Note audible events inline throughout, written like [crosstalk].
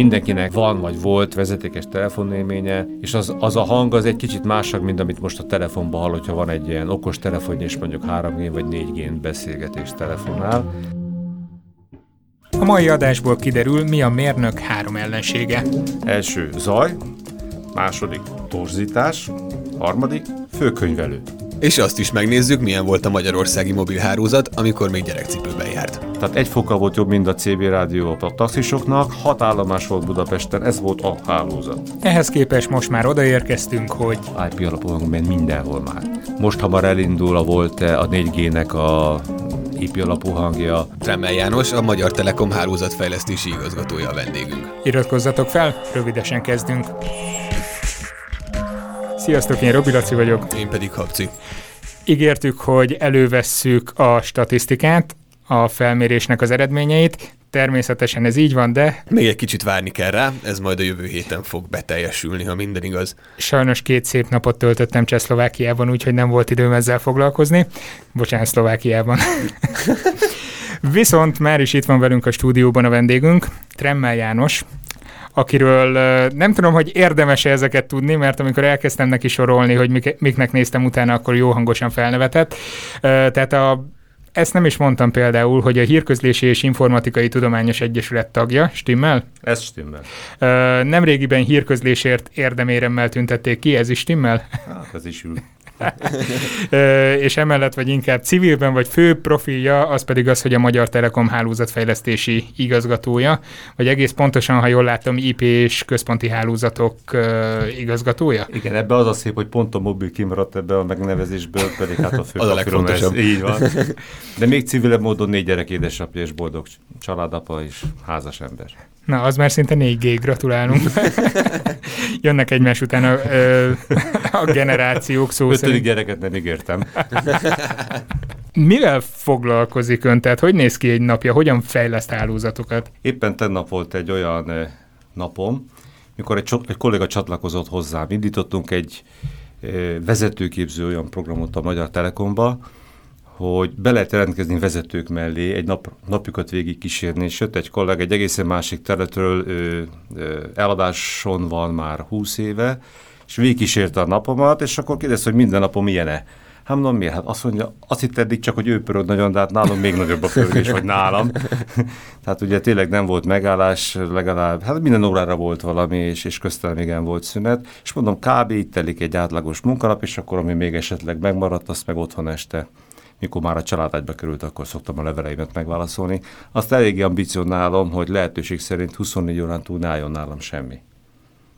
mindenkinek van vagy volt vezetékes telefonélménye, és az, az a hang az egy kicsit másabb, mint amit most a telefonban hall, hogyha van egy ilyen okos telefon, és mondjuk 3G vagy 4G beszélgetés telefonál. A mai adásból kiderül, mi a mérnök három ellensége. Első zaj, második torzítás, harmadik főkönyvelő. És azt is megnézzük, milyen volt a magyarországi mobilhálózat, amikor még gyerekcipőben járt. Tehát egy fokkal volt jobb, mint a CB rádió a taxisoknak, hat állomás volt Budapesten, ez volt a hálózat. Ehhez képest most már odaérkeztünk, hogy IP alapon ment mindenhol már. Most hamar elindul a volt a 4G-nek a IP alapú hangja. Tremmel János, a Magyar Telekom hálózatfejlesztési igazgatója a vendégünk. Iratkozzatok fel, rövidesen kezdünk. Sziasztok, én Robi Laci vagyok. Én pedig Habci. Ígértük, hogy elővesszük a statisztikát, a felmérésnek az eredményeit. Természetesen ez így van, de... Még egy kicsit várni kell rá, ez majd a jövő héten fog beteljesülni, ha minden igaz. Sajnos két szép napot töltöttem Csehszlovákiában, úgyhogy nem volt időm ezzel foglalkozni. Bocsánat, Szlovákiában. [laughs] Viszont már is itt van velünk a stúdióban a vendégünk, Tremmel János, akiről nem tudom, hogy érdemes -e ezeket tudni, mert amikor elkezdtem neki sorolni, hogy mik, miknek néztem utána, akkor jó hangosan felnevetett. Tehát a ezt nem is mondtam például, hogy a Hírközlési és Informatikai Tudományos Egyesület tagja, stimmel? Ez stimmel. Nemrégiben hírközlésért érdeméremmel tüntették ki, ez is stimmel? Hát, ez is ül. És emellett vagy inkább civilben, vagy fő profilja, az pedig az, hogy a Magyar Telekom hálózatfejlesztési igazgatója, vagy egész pontosan, ha jól látom, IP és központi hálózatok igazgatója? Igen, ebbe az a szép, hogy pont a mobil kimaradt ebbe a megnevezésből, pedig hát a fő [laughs] az a legfontosabb. Ez, így van. De még civilebb módon négy gyerek édesapja és boldog családapa és házas ember. Na, az már szinte 4G, gratulálunk. [laughs] Jönnek egymás után a, a generációk szó Ötödik szerint. gyereket nem ígértem. [laughs] Mivel foglalkozik ön? Tehát hogy néz ki egy napja? Hogyan fejleszt hálózatokat? Éppen tennap volt egy olyan napom, mikor egy, egy kolléga csatlakozott hozzám. Indítottunk egy vezetőképző olyan programot a Magyar Telekomba, hogy be lehet jelentkezni vezetők mellé, egy nap, napjukat végig kísérni, és jött egy kollega egy egészen másik területről, ő, ő, eladáson van már 20 éve, és végigkísérte a napomat, és akkor kérdezte, hogy minden napom milyen-e. Hát mondom, miért? Hát azt mondja, azt hitt eddig csak, hogy ő pörög nagyon, de hát nálam még nagyobb a pörgés, vagy nálam. [laughs] Tehát ugye tényleg nem volt megállás, legalább, hát minden órára volt valami, és, és köztem igen volt szünet. És mondom, kb. itt telik egy átlagos munkanap, és akkor ami még esetleg megmaradt, azt meg otthon este mikor már a családegybe került, akkor szoktam a leveleimet megválaszolni. Azt eléggé ambicionálom, hogy lehetőség szerint 24 órán túl ne álljon nálam semmi.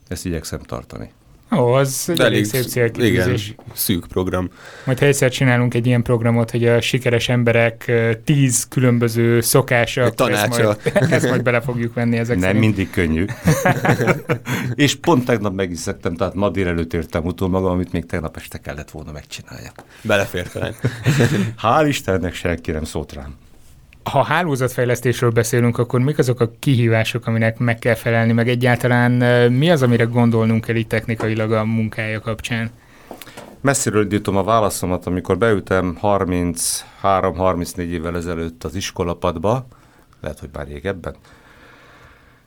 Ezt igyekszem tartani. Ó, az egy elég szép célkitűzés. Igen, szűk program. Majd ha egyszer csinálunk egy ilyen programot, hogy a sikeres emberek tíz különböző szokása, ezt majd, ezt majd bele fogjuk venni ezek Nem szerint. mindig könnyű. [laughs] és pont tegnap meg is szedtem, tehát ma délelőtt értem utol magam, amit még tegnap este kellett volna megcsináljak. Belefért. Hál' Istennek senki nem szólt rám. Ha hálózatfejlesztésről beszélünk, akkor mik azok a kihívások, aminek meg kell felelni, meg egyáltalán mi az, amire gondolnunk kell itt technikailag a munkája kapcsán? Messziről indítom a válaszomat, amikor beültem 33-34 évvel ezelőtt az iskolapadba, lehet, hogy már régebben.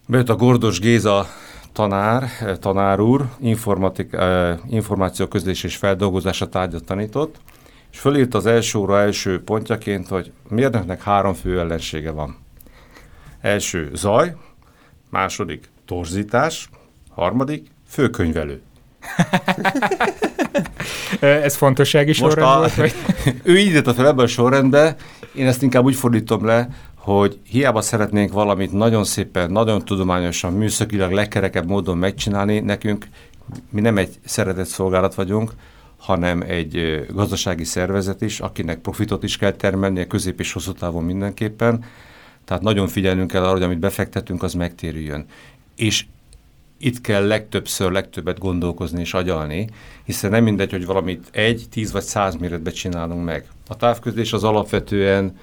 Bejött a Gordos Géza tanár, tanár úr, informatik, eh, információ és feldolgozása tárgyat tanított, és fölírt az első óra első pontjaként, hogy mérnöknek három fő ellensége van. Első zaj, második torzítás, harmadik főkönyvelő. [laughs] Ez fontossági sorrend a, volt? Vagy? [laughs] ő így a fel ebben a sorrendbe, én ezt inkább úgy fordítom le, hogy hiába szeretnénk valamit nagyon szépen, nagyon tudományosan, műszakilag legkerekebb módon megcsinálni, nekünk mi nem egy szeretett szolgálat vagyunk, hanem egy gazdasági szervezet is, akinek profitot is kell termelnie közép és hosszú távon mindenképpen. Tehát nagyon figyelnünk kell arra, hogy amit befektetünk, az megtérüljön. És itt kell legtöbbször, legtöbbet gondolkozni és agyalni, hiszen nem mindegy, hogy valamit egy, tíz vagy száz méretbe csinálunk meg. A távközlés az alapvetően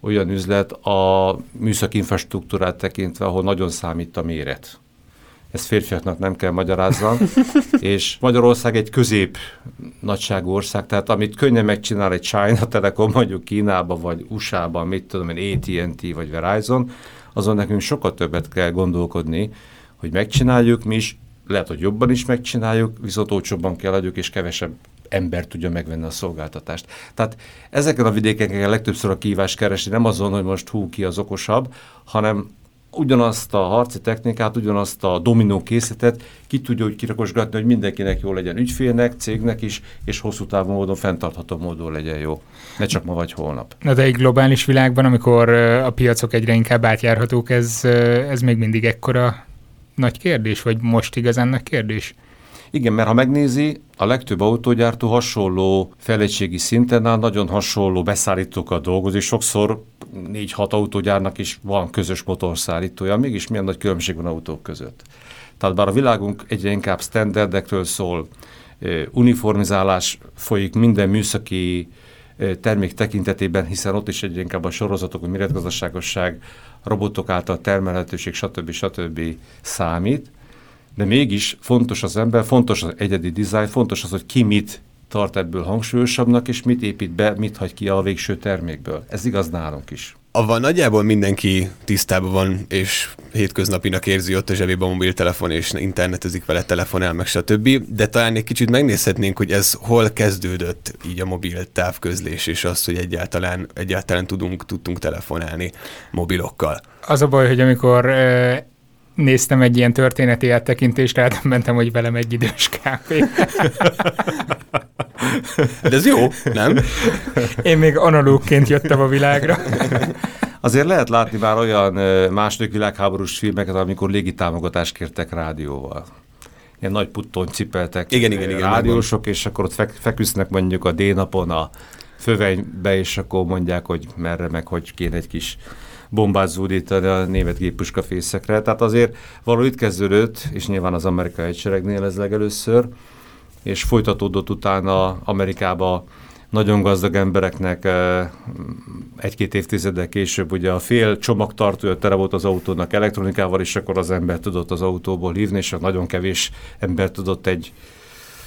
olyan üzlet a műszaki infrastruktúrát tekintve, ahol nagyon számít a méret ezt férfiaknak nem kell magyarázzam, [laughs] és Magyarország egy közép nagyságú ország, tehát amit könnyen megcsinál egy China Telekom, mondjuk Kínába, vagy USA-ban, mit tudom én, AT&T vagy Verizon, azon nekünk sokkal többet kell gondolkodni, hogy megcsináljuk, mi is lehet, hogy jobban is megcsináljuk, viszont olcsóbban kell adjuk, és kevesebb ember tudja megvenni a szolgáltatást. Tehát ezeken a vidéken kell legtöbbször a kívást keresni, nem azon, hogy most hú ki az okosabb, hanem ugyanazt a harci technikát, ugyanazt a dominó készletet ki tudja úgy kirakosgatni, hogy mindenkinek jó legyen ügyfélnek, cégnek is, és hosszú távon módon, fenntartható módon legyen jó. Ne csak ma vagy holnap. Na de egy globális világban, amikor a piacok egyre inkább átjárhatók, ez, ez még mindig ekkora nagy kérdés, vagy most igazán nagy kérdés? Igen, mert ha megnézi, a legtöbb autógyártó hasonló fejlettségi szinten áll, nagyon hasonló beszállítókkal dolgozik, sokszor 4-6 autógyárnak is van közös motorszállítója, mégis milyen nagy különbség van autók között. Tehát bár a világunk egyre inkább standardekről szól, uniformizálás folyik minden műszaki termék tekintetében, hiszen ott is egyre inkább a sorozatok, a méretgazdaságosság, robotok által termelhetőség, stb. stb. számít, de mégis fontos az ember, fontos az egyedi dizájn, fontos az, hogy ki mit tart ebből hangsúlyosabbnak, és mit épít be, mit hagy ki a végső termékből. Ez igaz nálunk is. Avval nagyjából mindenki tisztában van, és hétköznapinak érzi ott a zsebében a mobiltelefon, és internetezik vele, telefonál, meg stb. De talán egy kicsit megnézhetnénk, hogy ez hol kezdődött így a mobil távközlés, és az, hogy egyáltalán, egyáltalán tudunk, tudtunk telefonálni mobilokkal. Az a baj, hogy amikor néztem egy ilyen történeti áttekintést, mentem, hogy velem egy idős kávé. De ez jó, nem? Én még analógként jöttem a világra. Azért lehet látni már olyan második világháborús filmeket, amikor légitámogatást kértek rádióval. Ilyen nagy puttony cipeltek igen, igen, igen, rádiósok, és akkor ott fek, feküsznek mondjuk a D-napon a fővenybe, és akkor mondják, hogy merre meg, hogy kéne egy kis bombát zúdítani a német géppuska fészekre. Tehát azért való itt kezdődött, és nyilván az amerikai egyseregnél ez legelőször, és folytatódott utána Amerikába nagyon gazdag embereknek eh, egy-két évtizeddel később ugye a fél csomagtartója tere volt az autónak elektronikával, és akkor az ember tudott az autóból hívni, és nagyon kevés ember tudott egy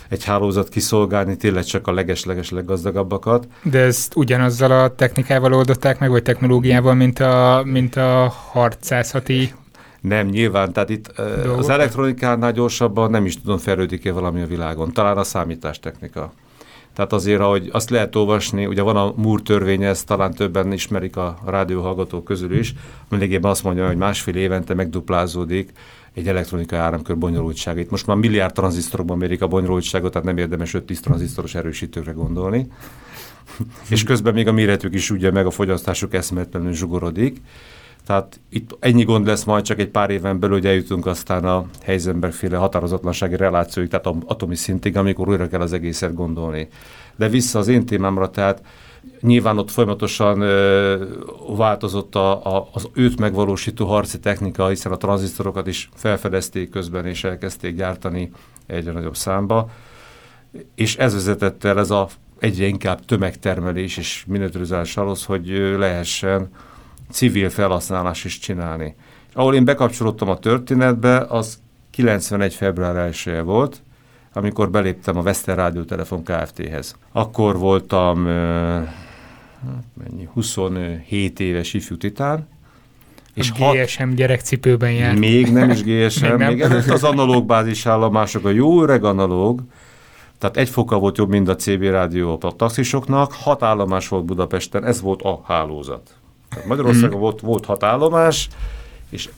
egy hálózat kiszolgálni, tényleg csak a leges-leges leggazdagabbakat. De ezt ugyanazzal a technikával oldották meg, vagy technológiával, mint a, mint a harcászati nem, nyilván, tehát itt Dolgok? az elektronikánál gyorsabban nem is tudom fejlődik-e valami a világon. Talán a számítástechnika. Tehát azért, ahogy azt lehet olvasni, ugye van a Moore törvénye, ezt talán többen ismerik a rádióhallgatók közül is, lényegében azt mondja, hogy másfél évente megduplázódik egy elektronikai áramkör bonyolultságait. Most már milliárd tranzisztorokban mérik a bonyolultságot, tehát nem érdemes 5-10 tranzisztoros erősítőkre gondolni. [laughs] és közben még a méretük is ugye meg a fogyasztásuk eszméletlenül zsugorodik. Tehát itt ennyi gond lesz majd csak egy pár éven belül, hogy eljutunk aztán a Heisenberg féle határozatlansági relációig, tehát atomi szintig, amikor újra kell az egészet gondolni. De vissza az én témámra, tehát Nyilván ott folyamatosan változott a, a, az őt megvalósító harci technika, hiszen a tranzisztorokat is felfedezték közben, és elkezdték gyártani egyre nagyobb számba. És ez vezetett el ez a egyre inkább tömegtermelés és miniaturizálás ahhoz, hogy lehessen civil felhasználás is csinálni. Ahol én bekapcsolódtam a történetbe, az 91. február 1 volt, amikor beléptem a Veszter Rádiótelefon Kft-hez. Akkor voltam hát mennyi, 27 éves ifjú titán, és a GSM hat, gyerekcipőben járt. Még nem is GSM, még, nem. még előtt az analóg bázisálomások, a jó öreg analóg, tehát egy foka volt jobb, mint a CB rádió a taxisoknak, hat állomás volt Budapesten, ez volt a hálózat. Tehát Magyarországon hmm. volt, volt hat állomás, és,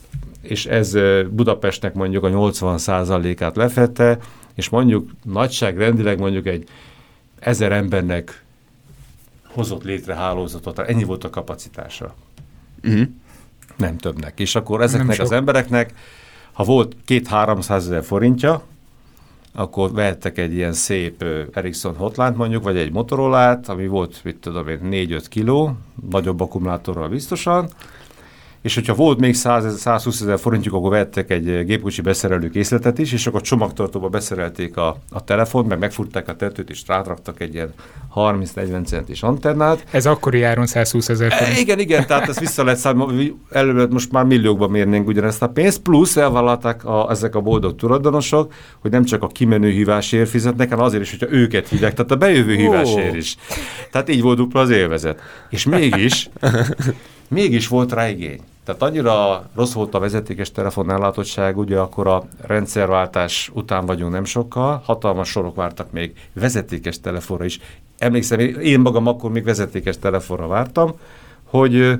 és ez Budapestnek mondjuk a 80%-át lefette, és mondjuk nagyságrendileg mondjuk egy ezer embernek hozott létre hálózatot, ennyi volt a kapacitása. Uh-huh. Nem többnek. És akkor ezeknek az embereknek, ha volt két-háromszáz ezer forintja, akkor vehettek egy ilyen szép Ericsson hotline mondjuk, vagy egy motorola ami volt, mit tudom én, 4-5 kiló, nagyobb akkumulátorral biztosan, és hogyha volt még 100, 120 ezer forintjuk, akkor vettek egy gépkocsi beszerelő készletet is, és akkor csomagtartóba beszerelték a, a telefont, meg megfurták a tetőt, és rátraktak egy ilyen 30-40 centis antennát. Ez akkori áron 120 ezer forint. E, igen, igen, tehát ezt vissza lehet számolni, előbb most már milliókban mérnénk ugyanezt a pénzt, plusz elvállalták a, ezek a boldog tulajdonosok, hogy nem csak a kimenő hívásért fizetnek, hanem azért is, hogyha őket hívják, tehát a bejövő hívásért is. Tehát így volt dupla az élvezet. És mégis, [laughs] mégis volt rá igény. Tehát annyira rossz volt a vezetékes telefon ellátottság, ugye akkor a rendszerváltás után vagyunk nem sokkal, hatalmas sorok vártak még vezetékes telefonra is. Emlékszem, én magam akkor még vezetékes telefonra vártam, hogy,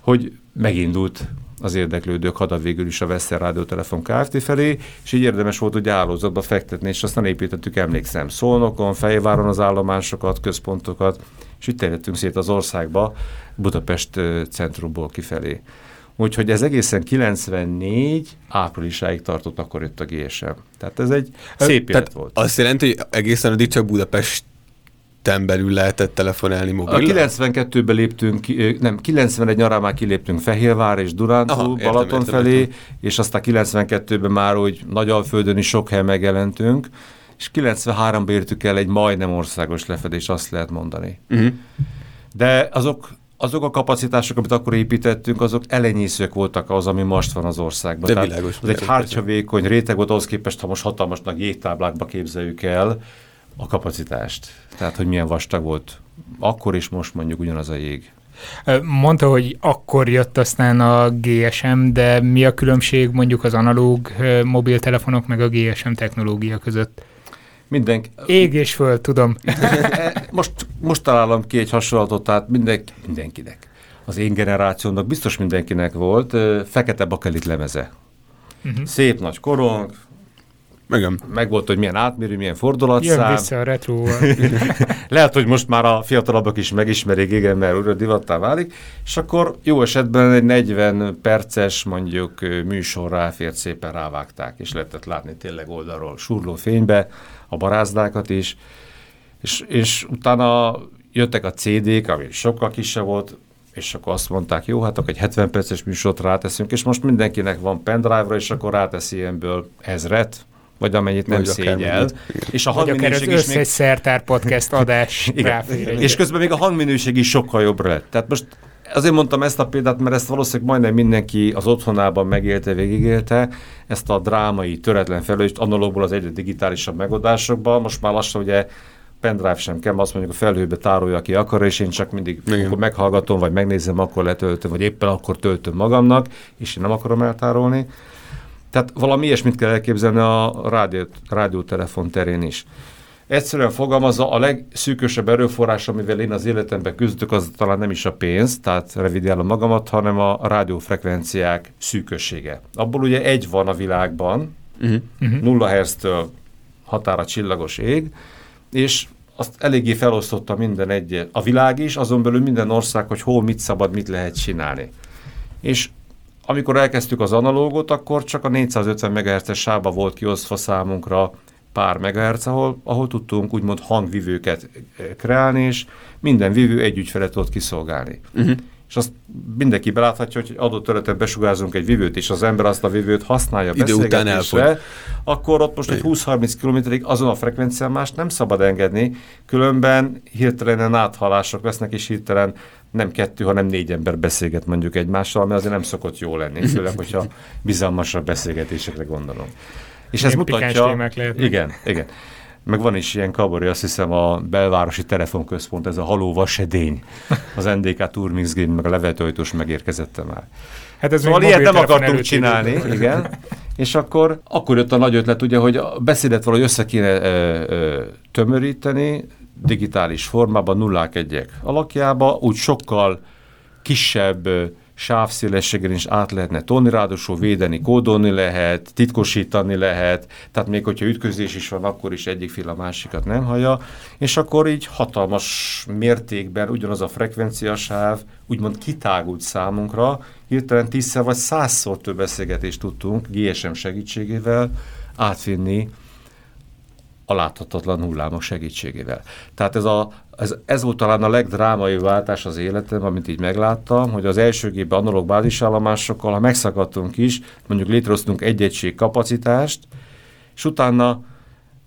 hogy megindult az érdeklődők hada végül is a Veszter Rádiótelefon Kft. felé, és így érdemes volt, hogy állózatba fektetni, és aztán építettük, emlékszem, Szolnokon, Fejváron az állomásokat, központokat, és így terjedtünk szét az országba, Budapest centrumból kifelé. Úgyhogy ez egészen 94 áprilisáig tartott, akkor jött a GSM. Tehát ez egy szép élet volt. Azt jelenti, hogy egészen addig csak Budapest belül lehetett telefonálni mobil. A 92-ben léptünk, nem, 91 nyarán már kiléptünk Fehérvár és Durántúl, Balaton értem, felé, értem. és aztán 92-ben már úgy Nagyalföldön is sok hely megjelentünk, és 93-ban értük el egy majdnem országos lefedés, azt lehet mondani. Uh-huh. De azok azok a kapacitások, amit akkor építettünk, azok elenyészők voltak az, ami most van az országban. De világos. Ez egy hártyavékony réteg volt ahhoz képest, ha most hatalmasnak jégtáblákba képzeljük el a kapacitást. Tehát, hogy milyen vastag volt akkor és most mondjuk ugyanaz a jég. Mondta, hogy akkor jött aztán a GSM, de mi a különbség mondjuk az analóg mobiltelefonok meg a GSM technológia között? Mindenki... Ég és föl, tudom. [laughs] most, most találom ki egy hasonlatot, tehát mindenki, mindenkinek. Az én generációnak biztos mindenkinek volt fekete bakelit lemeze. Uh-huh. Szép nagy korong, igen. Meg volt, hogy milyen átmérő, milyen fordulatszám. Jön vissza a retróval. [laughs] Lehet, hogy most már a fiatalabbak is megismerik, igen, mert újra divattá válik, és akkor jó esetben egy 40 perces mondjuk műsor ráfért, szépen rávágták, és lehetett látni tényleg oldalról surló fénybe a barázdákat is, és, és utána jöttek a CD-k, ami sokkal kisebb volt, és akkor azt mondták, jó, hát akkor egy 70 perces műsort ráteszünk, és most mindenkinek van pendrive-ra, és akkor ráteszi ilyenből ezret, vagy amennyit nem szégyel. És a hangminőség is még... szertár podcast [laughs] adás Igen. És közben még a hangminőség is sokkal jobbra lett. Tehát most azért mondtam ezt a példát, mert ezt valószínűleg majdnem mindenki az otthonában megélte, végigélte, ezt a drámai, töretlen felelőst analógból az egyre digitálisabb megoldásokban. Most már lassan ugye pendrive sem kell, azt mondjuk a felhőbe tárolja, aki akar, és én csak mindig akkor meghallgatom, vagy megnézem, akkor letöltöm, vagy éppen akkor töltöm magamnak, és én nem akarom eltárolni. Tehát valami ilyesmit kell elképzelni a rádió, rádiótelefon terén is. Egyszerűen fogalmazza, a legszűkösebb erőforrás, amivel én az életemben küzdök, az talán nem is a pénz, tehát revidiálom magamat, hanem a rádiófrekvenciák szűkössége. Abból ugye egy van a világban, uh-huh. uh-huh. nulla hertztől határa csillagos ég, és azt eléggé felosztotta minden egyet. A világ is, azon belül minden ország, hogy hol mit szabad, mit lehet csinálni. És amikor elkezdtük az analógot, akkor csak a 450 MHz-es sába volt kiosztva számunkra pár megahertz, ahol, ahol tudtunk úgymond hangvivőket eh, kreálni, és minden vívő egy ügyfelet tudott kiszolgálni. Uh-huh. És azt mindenki beláthatja, hogy adott területen besugárzunk egy vívőt, és az ember azt a vívőt használja Idő beszélgetésre, akkor ott most egy 20-30 kilométerig azon a frekvencián más nem szabad engedni, különben hirtelen áthalások lesznek, és hirtelen nem kettő, hanem négy ember beszélget mondjuk egymással, ami azért nem szokott jó lenni, főleg, hogyha bizalmasabb beszélgetésekre gondolom. És ez mutatja... Igen, igen. Meg van is ilyen kabaré, azt hiszem a belvárosi telefonközpont, ez a haló vasedény. Az NDK Turmix Game, meg a levetőjtős megérkezette már. Hát ez szóval ilyet nem akartunk csinálni, időben. igen. És akkor, akkor jött a nagy ötlet, ugye, hogy a beszédet valahogy össze kéne ö, ö, tömöríteni, digitális formában, nullák egyek alakjába, úgy sokkal kisebb sávszélességen is át lehetne tolni, ráadásul védeni, kódolni lehet, titkosítani lehet, tehát még hogyha ütközés is van, akkor is egyik fél a másikat nem hallja, és akkor így hatalmas mértékben ugyanaz a frekvenciasáv úgymond kitágult számunkra, hirtelen tízszer vagy százszor több beszélgetést tudtunk GSM segítségével átvinni a láthatatlan hullámok segítségével. Tehát ez, a, ez, ez volt talán a legdrámai váltás az életem, amit így megláttam, hogy az első gépben analóg bázisállomásokkal, ha megszakadtunk is, mondjuk létrehoztunk egy egység kapacitást, és utána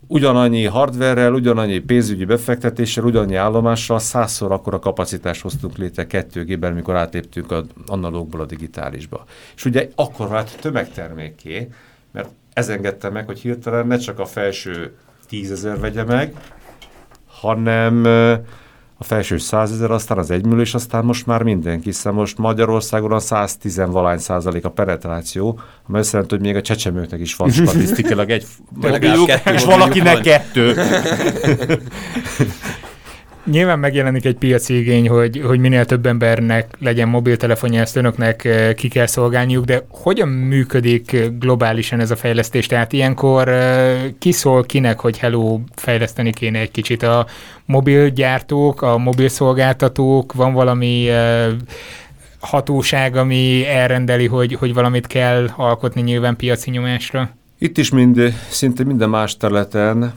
ugyanannyi hardverrel, ugyanannyi pénzügyi befektetéssel, ugyanannyi állomással százszor akkor a kapacitást hoztunk létre 2G-ben, mikor átéptünk az analógból a digitálisba. És ugye akkor vált tömegtermékké, mert ez engedte meg, hogy hirtelen ne csak a felső tízezer vegye meg, hanem a felső 100 ezer, aztán az 1 millió, és aztán most már mindenki, hiszen most Magyarországon a 110 valány százalék a penetráció, ami azt jelenti, hogy még a csecsemőknek is van statisztikailag egy mobiljuk, és valakinek kettő. [laughs] Nyilván megjelenik egy piaci igény, hogy, hogy minél több embernek legyen mobiltelefonja, ezt önöknek eh, ki kell szolgálniuk, de hogyan működik globálisan ez a fejlesztés? Tehát ilyenkor eh, ki szól kinek, hogy hello, fejleszteni kéne egy kicsit a mobilgyártók, a mobilszolgáltatók, van valami eh, hatóság, ami elrendeli, hogy, hogy valamit kell alkotni nyilván piaci nyomásra? Itt is mind, szinte minden más területen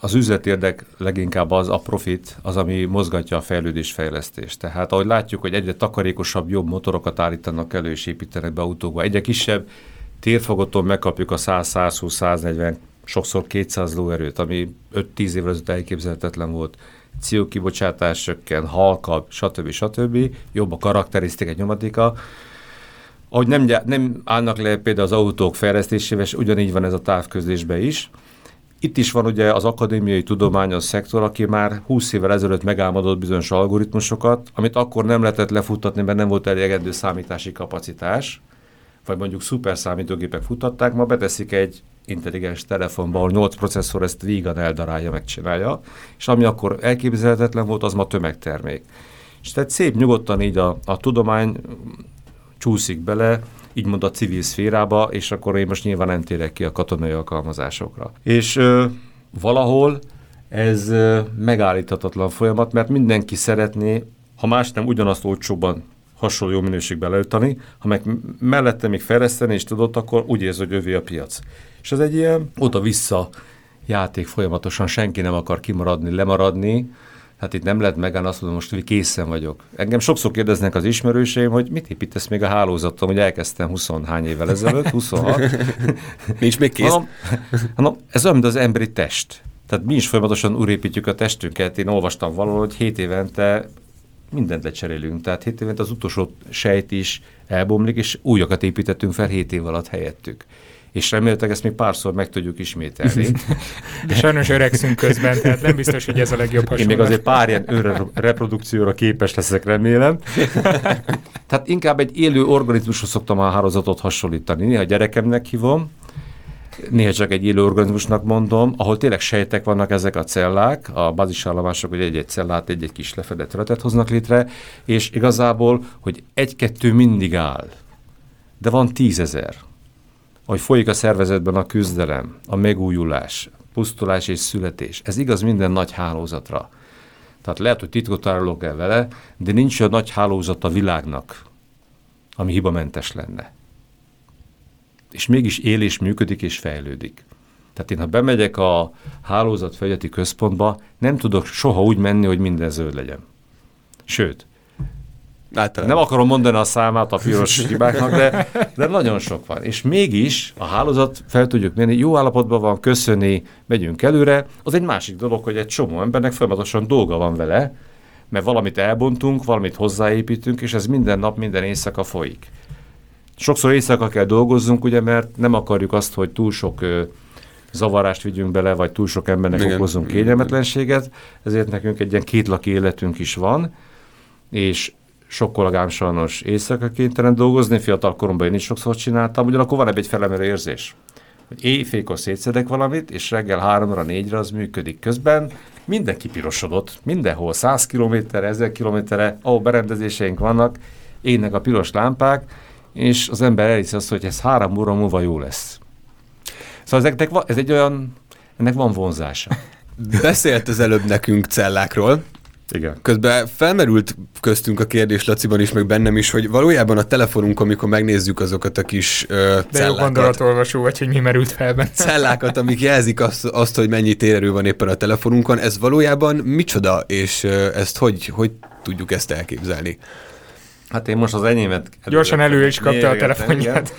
az üzletérdek leginkább az a profit, az, ami mozgatja a fejlődés fejlesztést. Tehát ahogy látjuk, hogy egyre takarékosabb, jobb motorokat állítanak elő és építenek be autókba, egyre kisebb térfogoton megkapjuk a 100-120-140, sokszor 200 lóerőt, ami 5-10 évvel ezelőtt elképzelhetetlen volt. CO kibocsátás csökken, halkabb, stb. stb. Jobb a karakterisztika, nyomatika. Ahogy nem, nem állnak le például az autók fejlesztésével, és ugyanígy van ez a távközlésben is. Itt is van ugye az akadémiai tudományos szektor, aki már 20 évvel ezelőtt megálmodott bizonyos algoritmusokat, amit akkor nem lehetett lefutatni, mert nem volt elegendő számítási kapacitás, vagy mondjuk szuperszámítógépek futatták, ma beteszik egy intelligens telefonba, ahol 8 processzor ezt vígan eldarálja, megcsinálja, és ami akkor elképzelhetetlen volt, az ma tömegtermék. És tehát szép nyugodtan így a, a tudomány csúszik bele, így mond a civil szférába, és akkor én most nyilván nem térek ki a katonai alkalmazásokra. És ö, valahol ez ö, megállíthatatlan folyamat, mert mindenki szeretné, ha más nem ugyanazt olcsóban hasonló jó minőségben leütani, ha meg mellette még fejleszteni is tudott, akkor úgy érzi, hogy övé a piac. És ez egy ilyen oda-vissza játék folyamatosan, senki nem akar kimaradni, lemaradni, Hát itt nem lehet megállni azt mondom, most hogy készen vagyok. Engem sokszor kérdeznek az ismerőseim, hogy mit építesz még a hálózatom, hogy elkezdtem 20 hány évvel ezelőtt, [laughs] 26. Nincs még kész? Hanem, hanem ez olyan, mint az emberi test. Tehát mi is folyamatosan úrépítjük a testünket. Én olvastam valahol, hogy 7 évente mindent lecserélünk. Tehát 7 évente az utolsó sejt is elbomlik, és újakat építettünk fel 7 év alatt helyettük és remélhetőleg ezt még párszor meg tudjuk ismételni. [laughs] De sajnos öregszünk közben, tehát nem biztos, hogy ez a legjobb hasonlat. Én még azért pár ilyen reprodukcióra képes leszek, remélem. [laughs] tehát inkább egy élő organizmushoz szoktam a hálózatot hasonlítani. Néha gyerekemnek hívom, néha csak egy élő organizmusnak mondom, ahol tényleg sejtek vannak ezek a cellák, a bázisállomások, hogy egy-egy cellát, egy-egy kis lefedett területet hoznak létre, és igazából, hogy egy-kettő mindig áll, de van tízezer hogy folyik a szervezetben a küzdelem, a megújulás, pusztulás és születés. Ez igaz minden nagy hálózatra. Tehát lehet, hogy titkot árulok el vele, de nincs olyan nagy hálózat a világnak, ami hibamentes lenne. És mégis él és működik és fejlődik. Tehát én, ha bemegyek a hálózat központba, nem tudok soha úgy menni, hogy minden zöld legyen. Sőt, Általában. Nem akarom mondani a számát a piros hibáknak, de, de nagyon sok van. És mégis a hálózat fel tudjuk menni, jó állapotban van, köszöni, megyünk előre. Az egy másik dolog, hogy egy csomó embernek folyamatosan dolga van vele, mert valamit elbontunk, valamit hozzáépítünk, és ez minden nap, minden éjszaka folyik. Sokszor éjszaka kell dolgozzunk, ugye, mert nem akarjuk azt, hogy túl sok ö, zavarást vigyünk bele, vagy túl sok embernek Igen. okozunk kényelmetlenséget, ezért nekünk egy ilyen kétlaki életünk is van, és sok kollégám sajnos éjszaka kénytelen dolgozni, fiatal koromban én is sokszor csináltam, ugyanakkor van egy felemelő érzés, hogy éjfélkor szétszedek valamit, és reggel háromra, négyre az működik. Közben mindenki pirosodott, mindenhol, 100 kilométerre, 1000 kilométerre, ahol berendezéseink vannak, égnek a piros lámpák, és az ember elhiszi azt, hogy ez három óra múlva jó lesz. Szóval ezeknek ez egy olyan, ennek van vonzása. Beszélt az előbb nekünk cellákról, igen. Közben felmerült köztünk a kérdés Laciban is, meg bennem is, hogy valójában a telefonunk, amikor megnézzük azokat a kis uh, cellákat. De jó gondolatolvasó vagy, hogy mi merült fel benne. Cellákat, amik jelzik azt, azt, hogy mennyi térerő van éppen a telefonunkon, ez valójában micsoda, és uh, ezt hogy, hogy tudjuk ezt elképzelni? Hát én most az enyémet... Gyorsan elő is kapta a telefonját.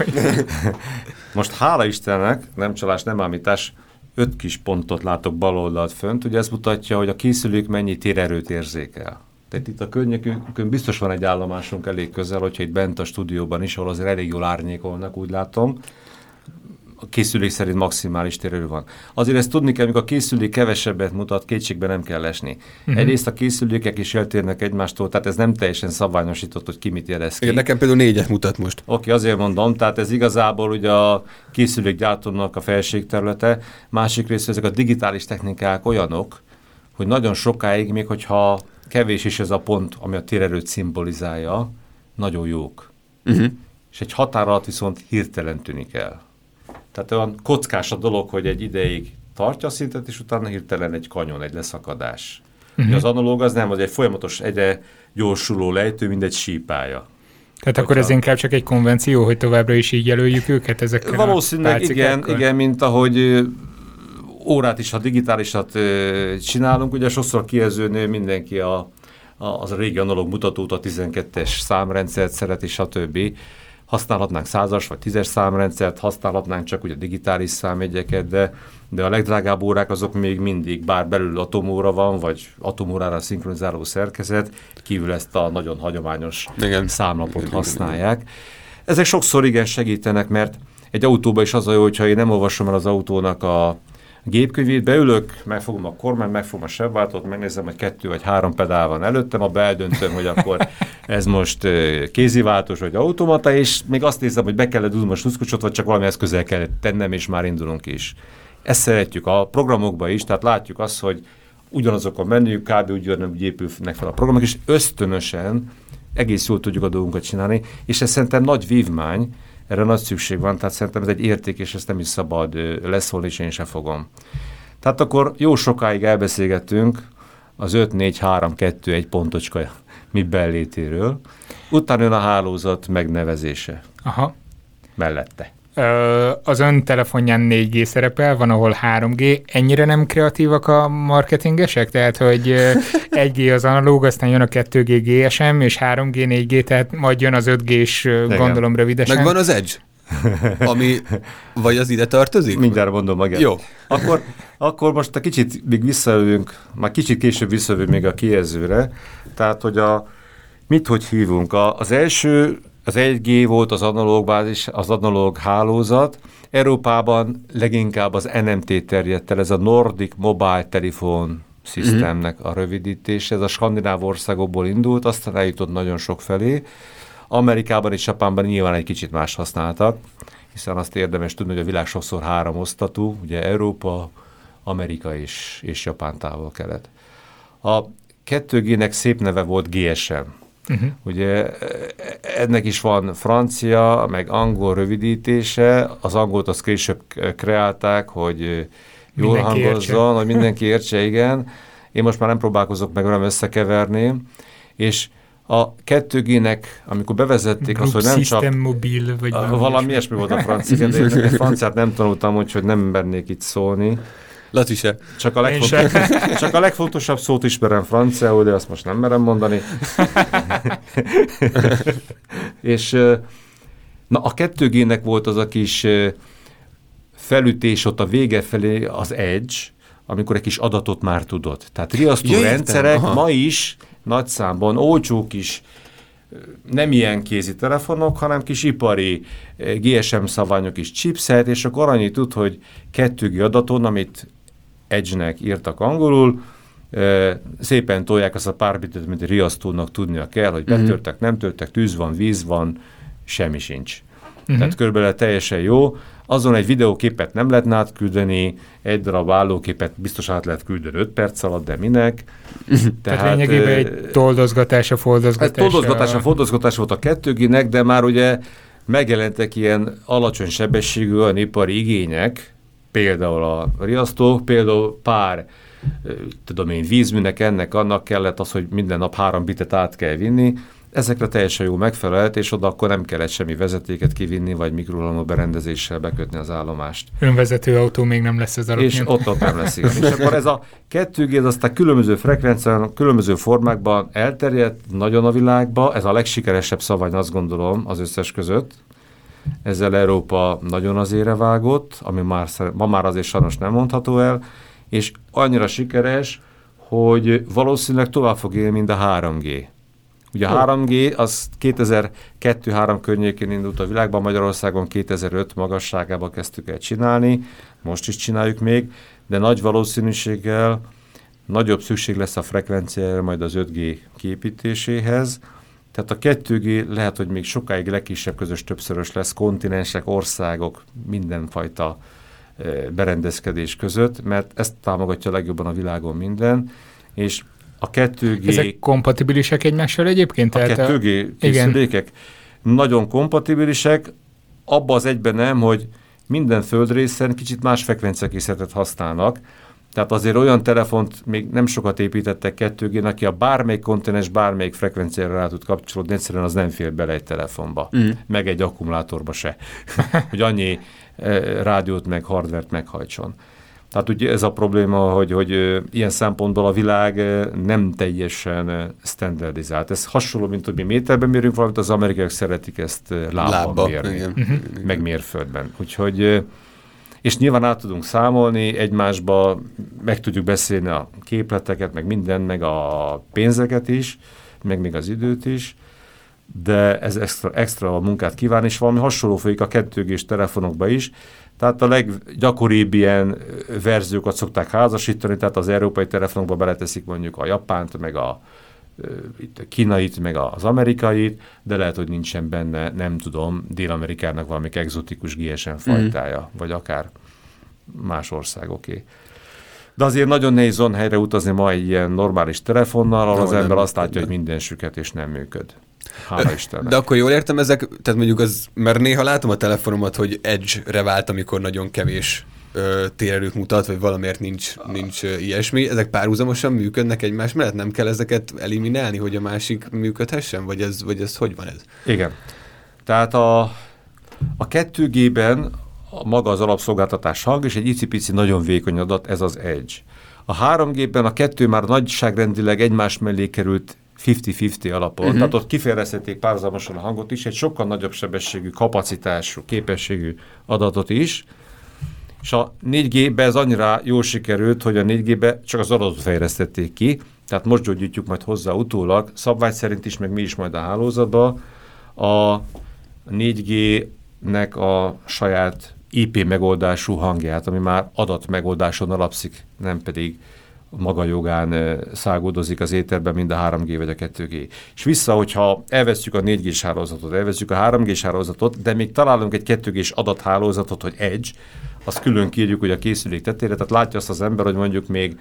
[laughs] most hála Istennek, nem csalás, nem ámítás, öt kis pontot látok bal oldalt fönt, ugye ez mutatja, hogy a készülők mennyi térerőt érzékel. Tehát itt a környékünkön biztos van egy állomásunk elég közel, hogyha itt bent a stúdióban is, ahol azért elég jól árnyékolnak, úgy látom. A készülék szerint maximális térerő van. Azért ezt tudni kell, amikor a készülék kevesebbet mutat, kétségbe nem kell esni. Uh-huh. Egyrészt a készülékek is eltérnek egymástól, tehát ez nem teljesen szabványosított, hogy ki mit jelez ki. Igen, nekem például négyet mutat most. Oké, okay, azért mondom, tehát ez igazából ugye a készülékgyártónak a felségterülete. Másik rész, ezek a digitális technikák olyanok, hogy nagyon sokáig, még hogyha kevés is ez a pont, ami a térerőt szimbolizálja, nagyon jók. Uh-huh. És egy határ alatt viszont hirtelen tűnik el. Tehát olyan kockás a dolog, hogy egy ideig tartja a szintet, és utána hirtelen egy kanyon, egy leszakadás. Uh-huh. Az analóg az nem, az egy folyamatos, egyre gyorsuló lejtő, mint egy sípája. Tehát Hogyha... akkor ez inkább csak egy konvenció, hogy továbbra is így jelöljük őket ezekkel Valószínűleg igen, igen, mint ahogy órát is, ha digitálisat csinálunk, ugye sokszor kijelzőnél mindenki a, a, az a régi analóg mutatót, a 12-es számrendszert szeret, és stb. Használhatnánk százas vagy tízes számrendszert, használhatnánk csak ugye digitális számjegyeket, de, de a legdrágább órák azok még mindig, bár belül atomóra van, vagy atomórára szinkronizáló szerkezet, kívül ezt a nagyon hagyományos igen. számlapot igen, használják. Igen. Ezek sokszor igen segítenek, mert egy autóban is az a jó, hogyha én nem olvasom el az autónak a, gépkönyvét, beülök, megfogom a kormány, megfogom a sebváltót, megnézem, hogy kettő vagy három pedál van előttem, a beeldöntöm, hogy akkor ez most kéziváltós vagy automata, és még azt nézem, hogy be kellett dugnom a sluszkucsot, vagy csak valami eszközzel kellett tennem, és már indulunk is. Ezt szeretjük a programokban is, tehát látjuk azt, hogy ugyanazok a menük, kb. ugyanúgy épülnek fel a programok, és ösztönösen egész jól tudjuk a dolgunkat csinálni, és ez szerintem nagy vívmány, erre nagy szükség van, tehát szerintem ez egy érték, és ezt nem is szabad leszólni, és én sem fogom. Tehát akkor jó sokáig elbeszélgettünk az 5-4-3-2-1 pontocska [laughs] mi bellétéről, utána jön a hálózat megnevezése. Aha. Mellette az ön telefonján 4G szerepel, van, ahol 3G. Ennyire nem kreatívak a marketingesek? Tehát, hogy 1G [laughs] az analóg, aztán jön a 2G GSM, és 3G, 4G, tehát majd jön az 5G-s, gondolom rövidesen. Meg van az Edge? [laughs] Ami, vagy az ide tartozik? Mindjárt mondom meg. Jó. Akkor, akkor most a kicsit még visszajövünk, már kicsit később visszajövünk még a kijelzőre. Tehát, hogy a, mit hogy hívunk? A, az első az 1G volt az analóg bázis, az analóg hálózat. Európában leginkább az NMT terjedt el, ez a Nordic Mobile Telephone Systemnek a rövidítése. Ez a skandináv országokból indult, aztán eljutott nagyon sok felé. Amerikában és Japánban nyilván egy kicsit más használtak, hiszen azt érdemes tudni, hogy a világ sokszor három osztatú, ugye Európa, Amerika és, és Japán távol-kelet. A 2G-nek szép neve volt GSM, Uh-huh. Ugye ennek is van francia, meg angol rövidítése, az angolt azt később kreálták, hogy jól mindenki hangozzon, értse. hogy mindenki értse, [laughs] igen. Én most már nem próbálkozok meg olyan összekeverni, és a 2G-nek, amikor bevezették Group azt, hogy nem csak... mobil, vagy valami, valami ilyesmi volt a francia, de én [laughs] franciát nem tanultam, úgyhogy nem mernék itt szólni. Laci se. Csak a, legfontosabb, [laughs] csak a legfontosabb szót ismerem franciául, de azt most nem merem mondani. [laughs] és na, a 2G-nek volt az a kis felütés ott a vége felé, az edge, amikor egy kis adatot már tudott. Tehát riasztó ja, rendszerek Aha. ma is nagy számban olcsók is, nem ilyen kézi telefonok, hanem kis ipari GSM szabványok is chipset, és akkor annyit tud, hogy 2G adaton, amit Edge-nek írtak angolul, szépen tolják azt a pár bitet, mint riasztónak tudnia kell, hogy mhm. betörtek, nem törtek, tűz van, víz van, semmi sincs. Uh-huh. Tehát körülbelül teljesen jó. Azon egy videóképet nem lehetne átküldeni, egy darab állóképet biztos át lehet küldeni 5 perc alatt, de minek? Tehát, Tehát lényegében egy toldozgatás a foldozgatás. Ez toldozgatás a foldozgatás volt a kettőginek, de már ugye megjelentek ilyen alacsony sebességű olyan ipari igények, például a riasztó, például pár tudom én, vízműnek, ennek, annak kellett az, hogy minden nap három bitet át kell vinni, ezekre teljesen jó megfelelt, és oda akkor nem kellett semmi vezetéket kivinni, vagy mikrohalmú berendezéssel bekötni az állomást. Önvezető autó még nem lesz ez a És ott, ott nem lesz, igen. és akkor ez a 2G, ez aztán különböző frekvencián, különböző formákban elterjedt nagyon a világba, ez a legsikeresebb szabvány, azt gondolom, az összes között, ezzel Európa nagyon az ére vágott, ami már, ma már azért sajnos nem mondható el, és annyira sikeres, hogy valószínűleg tovább fog élni, mint a 3G. Ugye a 3G az 2002-3 környékén indult a világban, Magyarországon 2005 magasságába kezdtük el csinálni, most is csináljuk még, de nagy valószínűséggel nagyobb szükség lesz a frekvenciára majd az 5G kiépítéséhez, tehát a 2G lehet, hogy még sokáig legkisebb közös többszörös lesz kontinensek, országok, mindenfajta berendezkedés között, mert ezt támogatja legjobban a világon minden, és a 2G... Ezek kompatibilisek egymással egyébként? A 2G készülékek igen. nagyon kompatibilisek, abba az egyben nem, hogy minden földrészen kicsit más frekvenciakészletet használnak, tehát azért olyan telefont még nem sokat építettek 2G, aki a bármelyik kontinens, bármelyik frekvenciára rá tud kapcsolódni, egyszerűen az nem fér bele egy telefonba, mm. meg egy akkumulátorba se, [laughs] hogy annyi eh, rádiót meg hardvert meghajtson. Tehát ugye ez a probléma, hogy, hogy ilyen szempontból a világ nem teljesen standardizált. Ez hasonló, mint hogy mi méterben mérünk valamit, az amerikaiak szeretik ezt lábban Lábba, mérni, igen. Mhm. meg mérföldben. Úgyhogy és nyilván át tudunk számolni egymásba, meg tudjuk beszélni a képleteket, meg minden, meg a pénzeket is, meg még az időt is, de ez extra, extra munkát kíván, és valami hasonló folyik a 2 telefonokba is, tehát a leggyakoribb ilyen verziókat szokták házasítani, tehát az európai telefonokba beleteszik mondjuk a japánt, meg a, itt a kínait, meg az amerikait, de lehet, hogy nincsen benne, nem tudom, Dél-Amerikának valami egzotikus GSM fajtája, mm. vagy akár más országoké. De azért nagyon nehéz on helyre utazni ma egy ilyen normális telefonnal, ahol az ember azt látja, hogy minden süket és nem működ. Hála Istennek. De akkor jól értem ezek, tehát mondjuk az, mert néha látom a telefonomat, hogy Edge-re vált, amikor nagyon kevés térerőt mutat, vagy valamiért nincs, nincs ö, ilyesmi. Ezek párhuzamosan működnek egymás mellett? Nem kell ezeket eliminálni, hogy a másik működhessen? Vagy ez, vagy ez hogy van ez? Igen. Tehát a, a 2G-ben a maga az alapszolgáltatás hang, és egy icipici nagyon vékony adat, ez az Edge. A 3G-ben a kettő már nagyságrendileg egymás mellé került 50-50 alapon. Uh-huh. Tehát ott kifejezhették párhuzamosan a hangot is, egy sokkal nagyobb sebességű, kapacitású, képességű adatot is, és a 4G-be ez annyira jól sikerült, hogy a 4G-be csak az adatot fejlesztették ki, tehát most gyógyítjuk majd hozzá utólag, szabvány szerint is, meg mi is majd a hálózatba. A 4G-nek a saját IP megoldású hangját, ami már adat megoldáson alapszik, nem pedig maga jogán szágódozik az éterben, mind a 3G vagy a 2G. És vissza, hogyha elvesztjük a 4G-s hálózatot, elvesztjük a 3G-s hálózatot, de még találunk egy 2G-s adathálózatot, hogy Edge, azt külön kírjuk hogy a készülék tetére, tehát látja azt az ember, hogy mondjuk még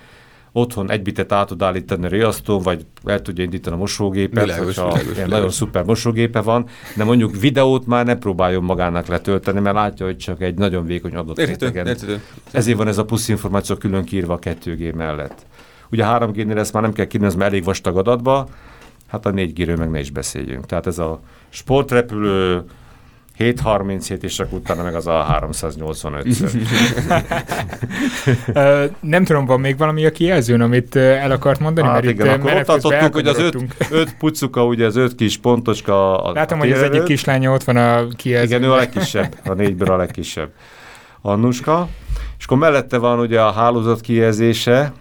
otthon egy bitet át tud állítani a riasztó, vagy el tudja indítani a mosógépet, világos, hogyha világos, világos. nagyon szuper mosógépe van, de mondjuk videót már ne próbáljon magának letölteni, mert látja, hogy csak egy nagyon vékony adott rétegen. Ezért van ez a plusz információ külön kiírva a 2G mellett. Ugye a 3G-nél ezt már nem kell kírni, ez már elég vastag adatba, hát a 4G-ről meg ne is beszéljünk. Tehát ez a sportrepülő, 737, és akkor utána meg az a 385 Nem tudom, van még valami a kijelzőn, amit el akart mondani? Hát mert igen, itt akkor ott tartottuk, hogy az öt, öt pucuka, ugye az öt kis pontoska. A, Látom, a hogy az egyik kislánya ott van a kijelzőn. Igen, ő a legkisebb, a négyből a legkisebb. Annuska. És akkor mellette van ugye a hálózat kijelzése,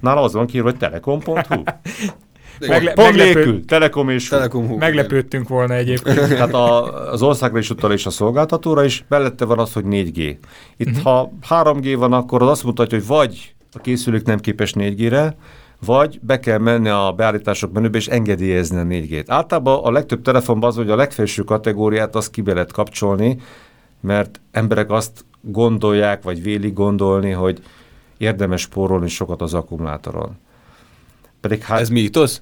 Nála az van kiírva, hogy telekom.hu. [laughs] Megle- Pont meglepő... nélkül, Telekom és Telekom hú, Meglepődtünk volna egyébként. Tehát [laughs] a, az országra is utal és a szolgáltatóra is, mellette van az, hogy 4G. Itt uh-huh. ha 3G van, akkor az azt mutatja, hogy vagy a készülék nem képes 4G-re, vagy be kell menni a beállítások menübe és engedélyezni a 4G-t. Általában a legtöbb telefonban az, hogy a legfelső kategóriát azt ki lehet kapcsolni, mert emberek azt gondolják, vagy vélik gondolni, hogy érdemes spórolni sokat az akkumulátoron. Pedig hát, Ez mítosz?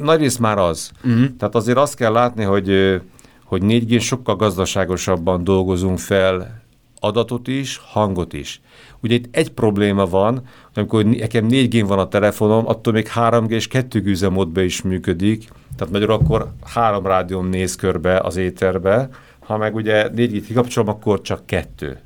Nagy rész már az. Uh-huh. Tehát azért azt kell látni, hogy, hogy 4 sokkal gazdaságosabban dolgozunk fel adatot is, hangot is. Ugye itt egy probléma van, amikor nekem 4G van a telefonom, attól még 3G és 2G üzemmódban is működik, tehát magyarul akkor három rádióm néz körbe az éterbe, ha meg ugye 4G-t kikapcsolom, akkor csak kettő.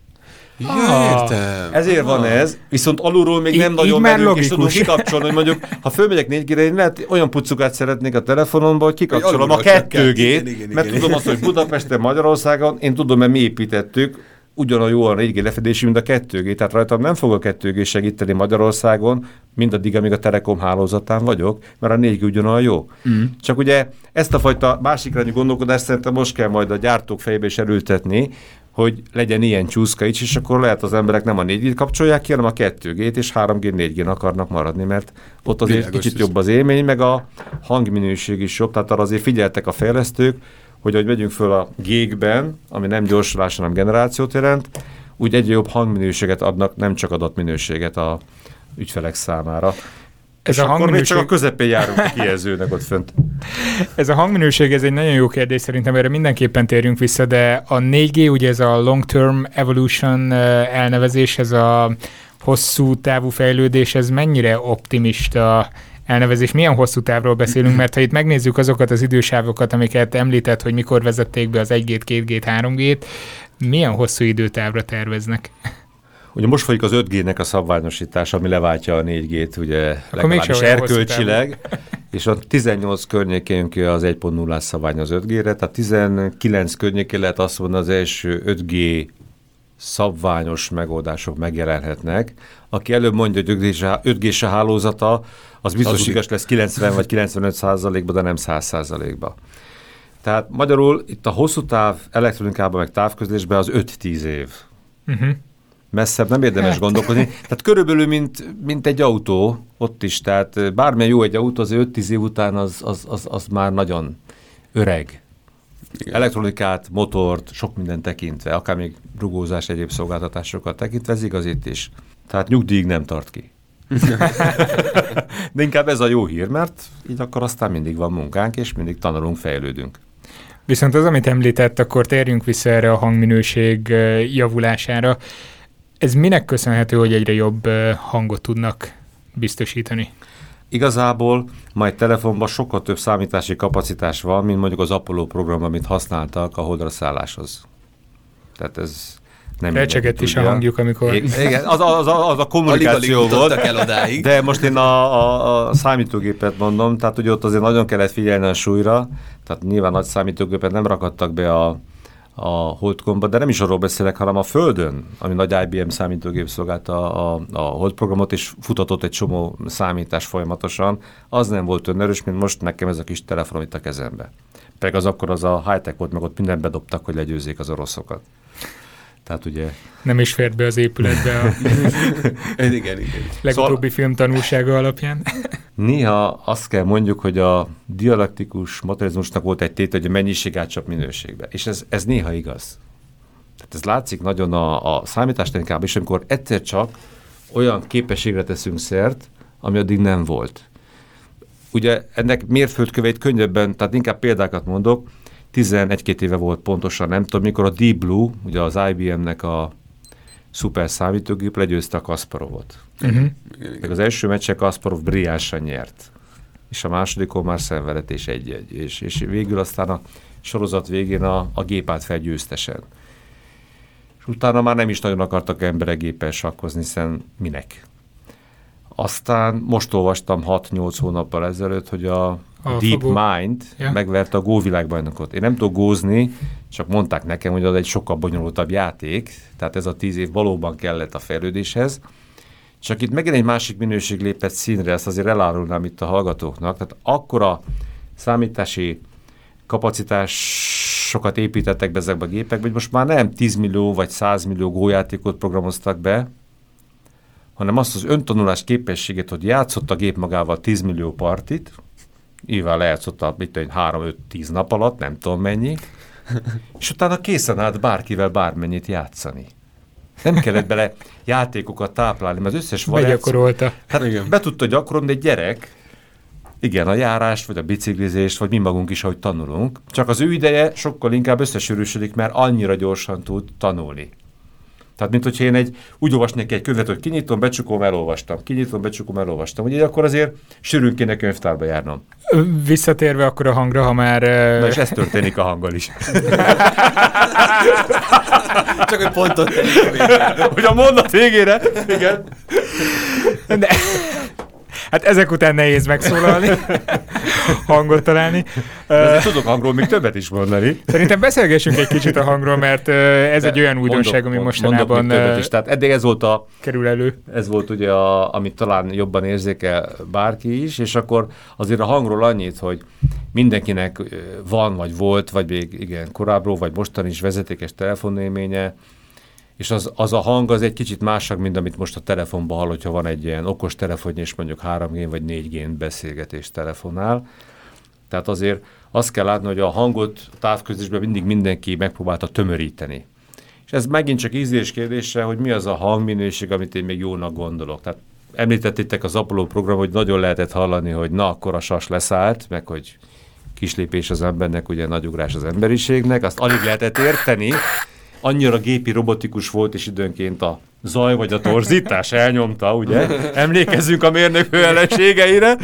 Ja, ah, értem. Ezért van ah. ez, viszont alulról még I- nem nagyon megyünk, és tudunk kikapcsolni, hogy mondjuk, ha fölmegyek 4 g lehet olyan pucukát szeretnék a telefonomba, hogy kikapcsolom a 2 g mert tudom azt, hogy Budapesten, Magyarországon, én tudom, mert mi építettük, ugyanolyan jó a 4G lefedési, mint a 2G, tehát rajtam nem fog a 2G segíteni Magyarországon, mindaddig, amíg a Telekom hálózatán vagyok, mert a 4G ugyanolyan jó. Mm. Csak ugye ezt a fajta másikrányú gondolkodást szerintem most kell majd a gyártók fejébe is erőltetni, hogy legyen ilyen csúszka is, és akkor lehet az emberek nem a 4G-t kapcsolják ki, hanem a 2G-t, és 3G, 4G-n akarnak maradni, mert ott azért Világos kicsit jobb az élmény, meg a hangminőség is jobb, tehát arra azért figyeltek a fejlesztők, hogy ahogy megyünk föl a gégben, ami nem gyorsulás, hanem generációt jelent, úgy egyre jobb hangminőséget adnak, nem csak adatminőséget a ügyfelek számára. Ez és a akkor még csak a közepén járunk a kijelzőnek ott fönt. [laughs] Ez a hangminőség, ez egy nagyon jó kérdés, szerintem erre mindenképpen térjünk vissza, de a 4G, ugye ez a Long Term Evolution elnevezés, ez a hosszú távú fejlődés, ez mennyire optimista elnevezés. Milyen hosszú távról beszélünk, mert ha itt megnézzük azokat az idősávokat, amiket említett, hogy mikor vezették be az 1G-t, 2G-t, 3G-t, milyen hosszú időtávra terveznek? Ugye most folyik az 5G-nek a szabványosítása, ami leváltja a 4G-t, ugye Akkor legalábbis erkölcsileg, [laughs] és a 18 környékén ki az 1.0-ás szabvány az 5G-re, tehát 19 környékén lehet azt mondani, az első 5G szabványos megoldások megjelenhetnek. Aki előbb mondja, hogy 5G-s a hálózata, az biztos igaz lesz 90 vagy 95 százalékban, de nem 100 százalékban. Tehát magyarul itt a hosszú táv elektronikában, meg távközlésben az 5-10 év. Uh-huh. Messzebb nem érdemes hát. gondolkodni. Tehát körülbelül, mint, mint egy autó, ott is. Tehát bármilyen jó egy autó, az 5-10 év után az, az, az, az már nagyon öreg. Igen. Elektronikát, motort, sok minden tekintve, akár még rugózás, egyéb szolgáltatásokat tekintve, ez igaz itt is. Tehát nyugdíjig nem tart ki. [laughs] De inkább ez a jó hír, mert így akkor aztán mindig van munkánk, és mindig tanulunk, fejlődünk. Viszont az, amit említett, akkor térjünk vissza erre a hangminőség javulására. Ez minek köszönhető, hogy egyre jobb hangot tudnak biztosítani? Igazából majd telefonban sokkal több számítási kapacitás van, mint mondjuk az Apollo program, amit használtak a holdra szálláshoz. Tehát ez nem Recsegett is a hangjuk, amikor... Igen, az, az, az, az a kommunikáció alig, alig volt, el odáig. de most én a, a, a számítógépet mondom, tehát ugye ott azért nagyon kellett figyelni a súlyra, tehát nyilván nagy számítógépet nem rakadtak be a, a holdkomba, de nem is arról beszélek, hanem a Földön, ami nagy IBM számítógép szolgálta a, a, hold és futatott egy csomó számítás folyamatosan, az nem volt olyan erős, mint most nekem ez a kis telefon itt a kezembe. Pedig az akkor az a high-tech volt, meg ott mindent bedobtak, hogy legyőzzék az oroszokat. Tehát ugye... Nem is fért be az épületbe a [laughs] igen, igen. legutóbbi szóval... film tanulsága alapján. Néha azt kell mondjuk, hogy a dialektikus materializmusnak volt egy tét, hogy a mennyiség átcsap minőségbe. És ez, ez néha igaz. Tehát ez látszik nagyon a, a számítástechnikában is, amikor egyszer csak olyan képességre teszünk szert, ami addig nem volt. Ugye ennek mérföldköveit könnyebben, tehát inkább példákat mondok, 11-2 éve volt pontosan, nem tudom, mikor a Deep Blue, ugye az IBM-nek a szuper számítógép legyőzte a Kasparovot. Uh-huh. Meg az első meccse Kasparov briánsan nyert. És a másodikon már szenvedett és egy-egy. És, és végül aztán a sorozat végén a, a gép állt fel győztesen. És utána már nem is nagyon akartak emberek géppel sakkozni, hiszen minek? Aztán most olvastam 6-8 hónappal ezelőtt, hogy a a Deep fogó. Mind ja. megverte a Go világbajnokot. Én nem tudok gózni, csak mondták nekem, hogy az egy sokkal bonyolultabb játék, tehát ez a tíz év valóban kellett a fejlődéshez. Csak itt megint egy másik minőség lépett színre, ezt azért elárulnám itt a hallgatóknak. Tehát akkora számítási kapacitásokat építettek be ezekbe a gépekbe, hogy most már nem 10 millió vagy 100 millió gójátékot programoztak be, hanem azt az öntanulás képességet, hogy játszott a gép magával 10 millió partit, nyilván lejátszott a 3-5-10 nap alatt, nem tudom mennyi, [laughs] és utána készen állt bárkivel bármennyit játszani. Nem kellett bele játékokat táplálni, mert az összes variáció... Begyakorolta. Hát Igen. be tudta gyakorolni egy gyerek, igen, a járást, vagy a biciklizést, vagy mi magunk is, ahogy tanulunk. Csak az ő ideje sokkal inkább összesűrűsödik, mert annyira gyorsan tud tanulni. Tehát, mint hogyha én egy, úgy olvasnék egy könyvet, hogy kinyitom, becsukom, elolvastam. Kinyitom, becsukom, elolvastam. Ugye akkor azért sűrűn kéne könyvtárba járnom. Visszatérve akkor a hangra, ha már... Na és ez történik a hanggal is. [laughs] Csak egy pontot Hogy a mondat végére, igen. De, hát ezek után nehéz megszólalni. [laughs] hangot találni. De tudok hangról még többet is mondani. Szerintem beszélgessünk egy kicsit a hangról, mert ez De egy olyan újdonság, mondok, ami mostanában mondok is. Tehát eddig ez volt a... Kerül elő. Ez volt ugye, a, amit talán jobban érzékel bárki is, és akkor azért a hangról annyit, hogy mindenkinek van, vagy volt, vagy még igen, korábbról, vagy mostan is vezetékes telefonélménye, és az, az a hang az egy kicsit másabb, mint amit most a telefonban hall, hogyha van egy ilyen okos telefonja, és mondjuk 3G vagy 4G beszélgetés telefonál. Tehát azért azt kell látni, hogy a hangot a távközlésben mindig mindenki megpróbálta tömöríteni. És ez megint csak ízlés kérdése, hogy mi az a hangminőség, amit én még jónak gondolok. Tehát említettétek az Apollo program, hogy nagyon lehetett hallani, hogy na, akkor a sas leszállt, meg hogy kislépés az embernek, ugye nagy ugrás az emberiségnek, azt alig lehetett érteni, annyira gépi robotikus volt, és időnként a zaj vagy a torzítás elnyomta, ugye? Emlékezzünk a mérnök ellenségeire.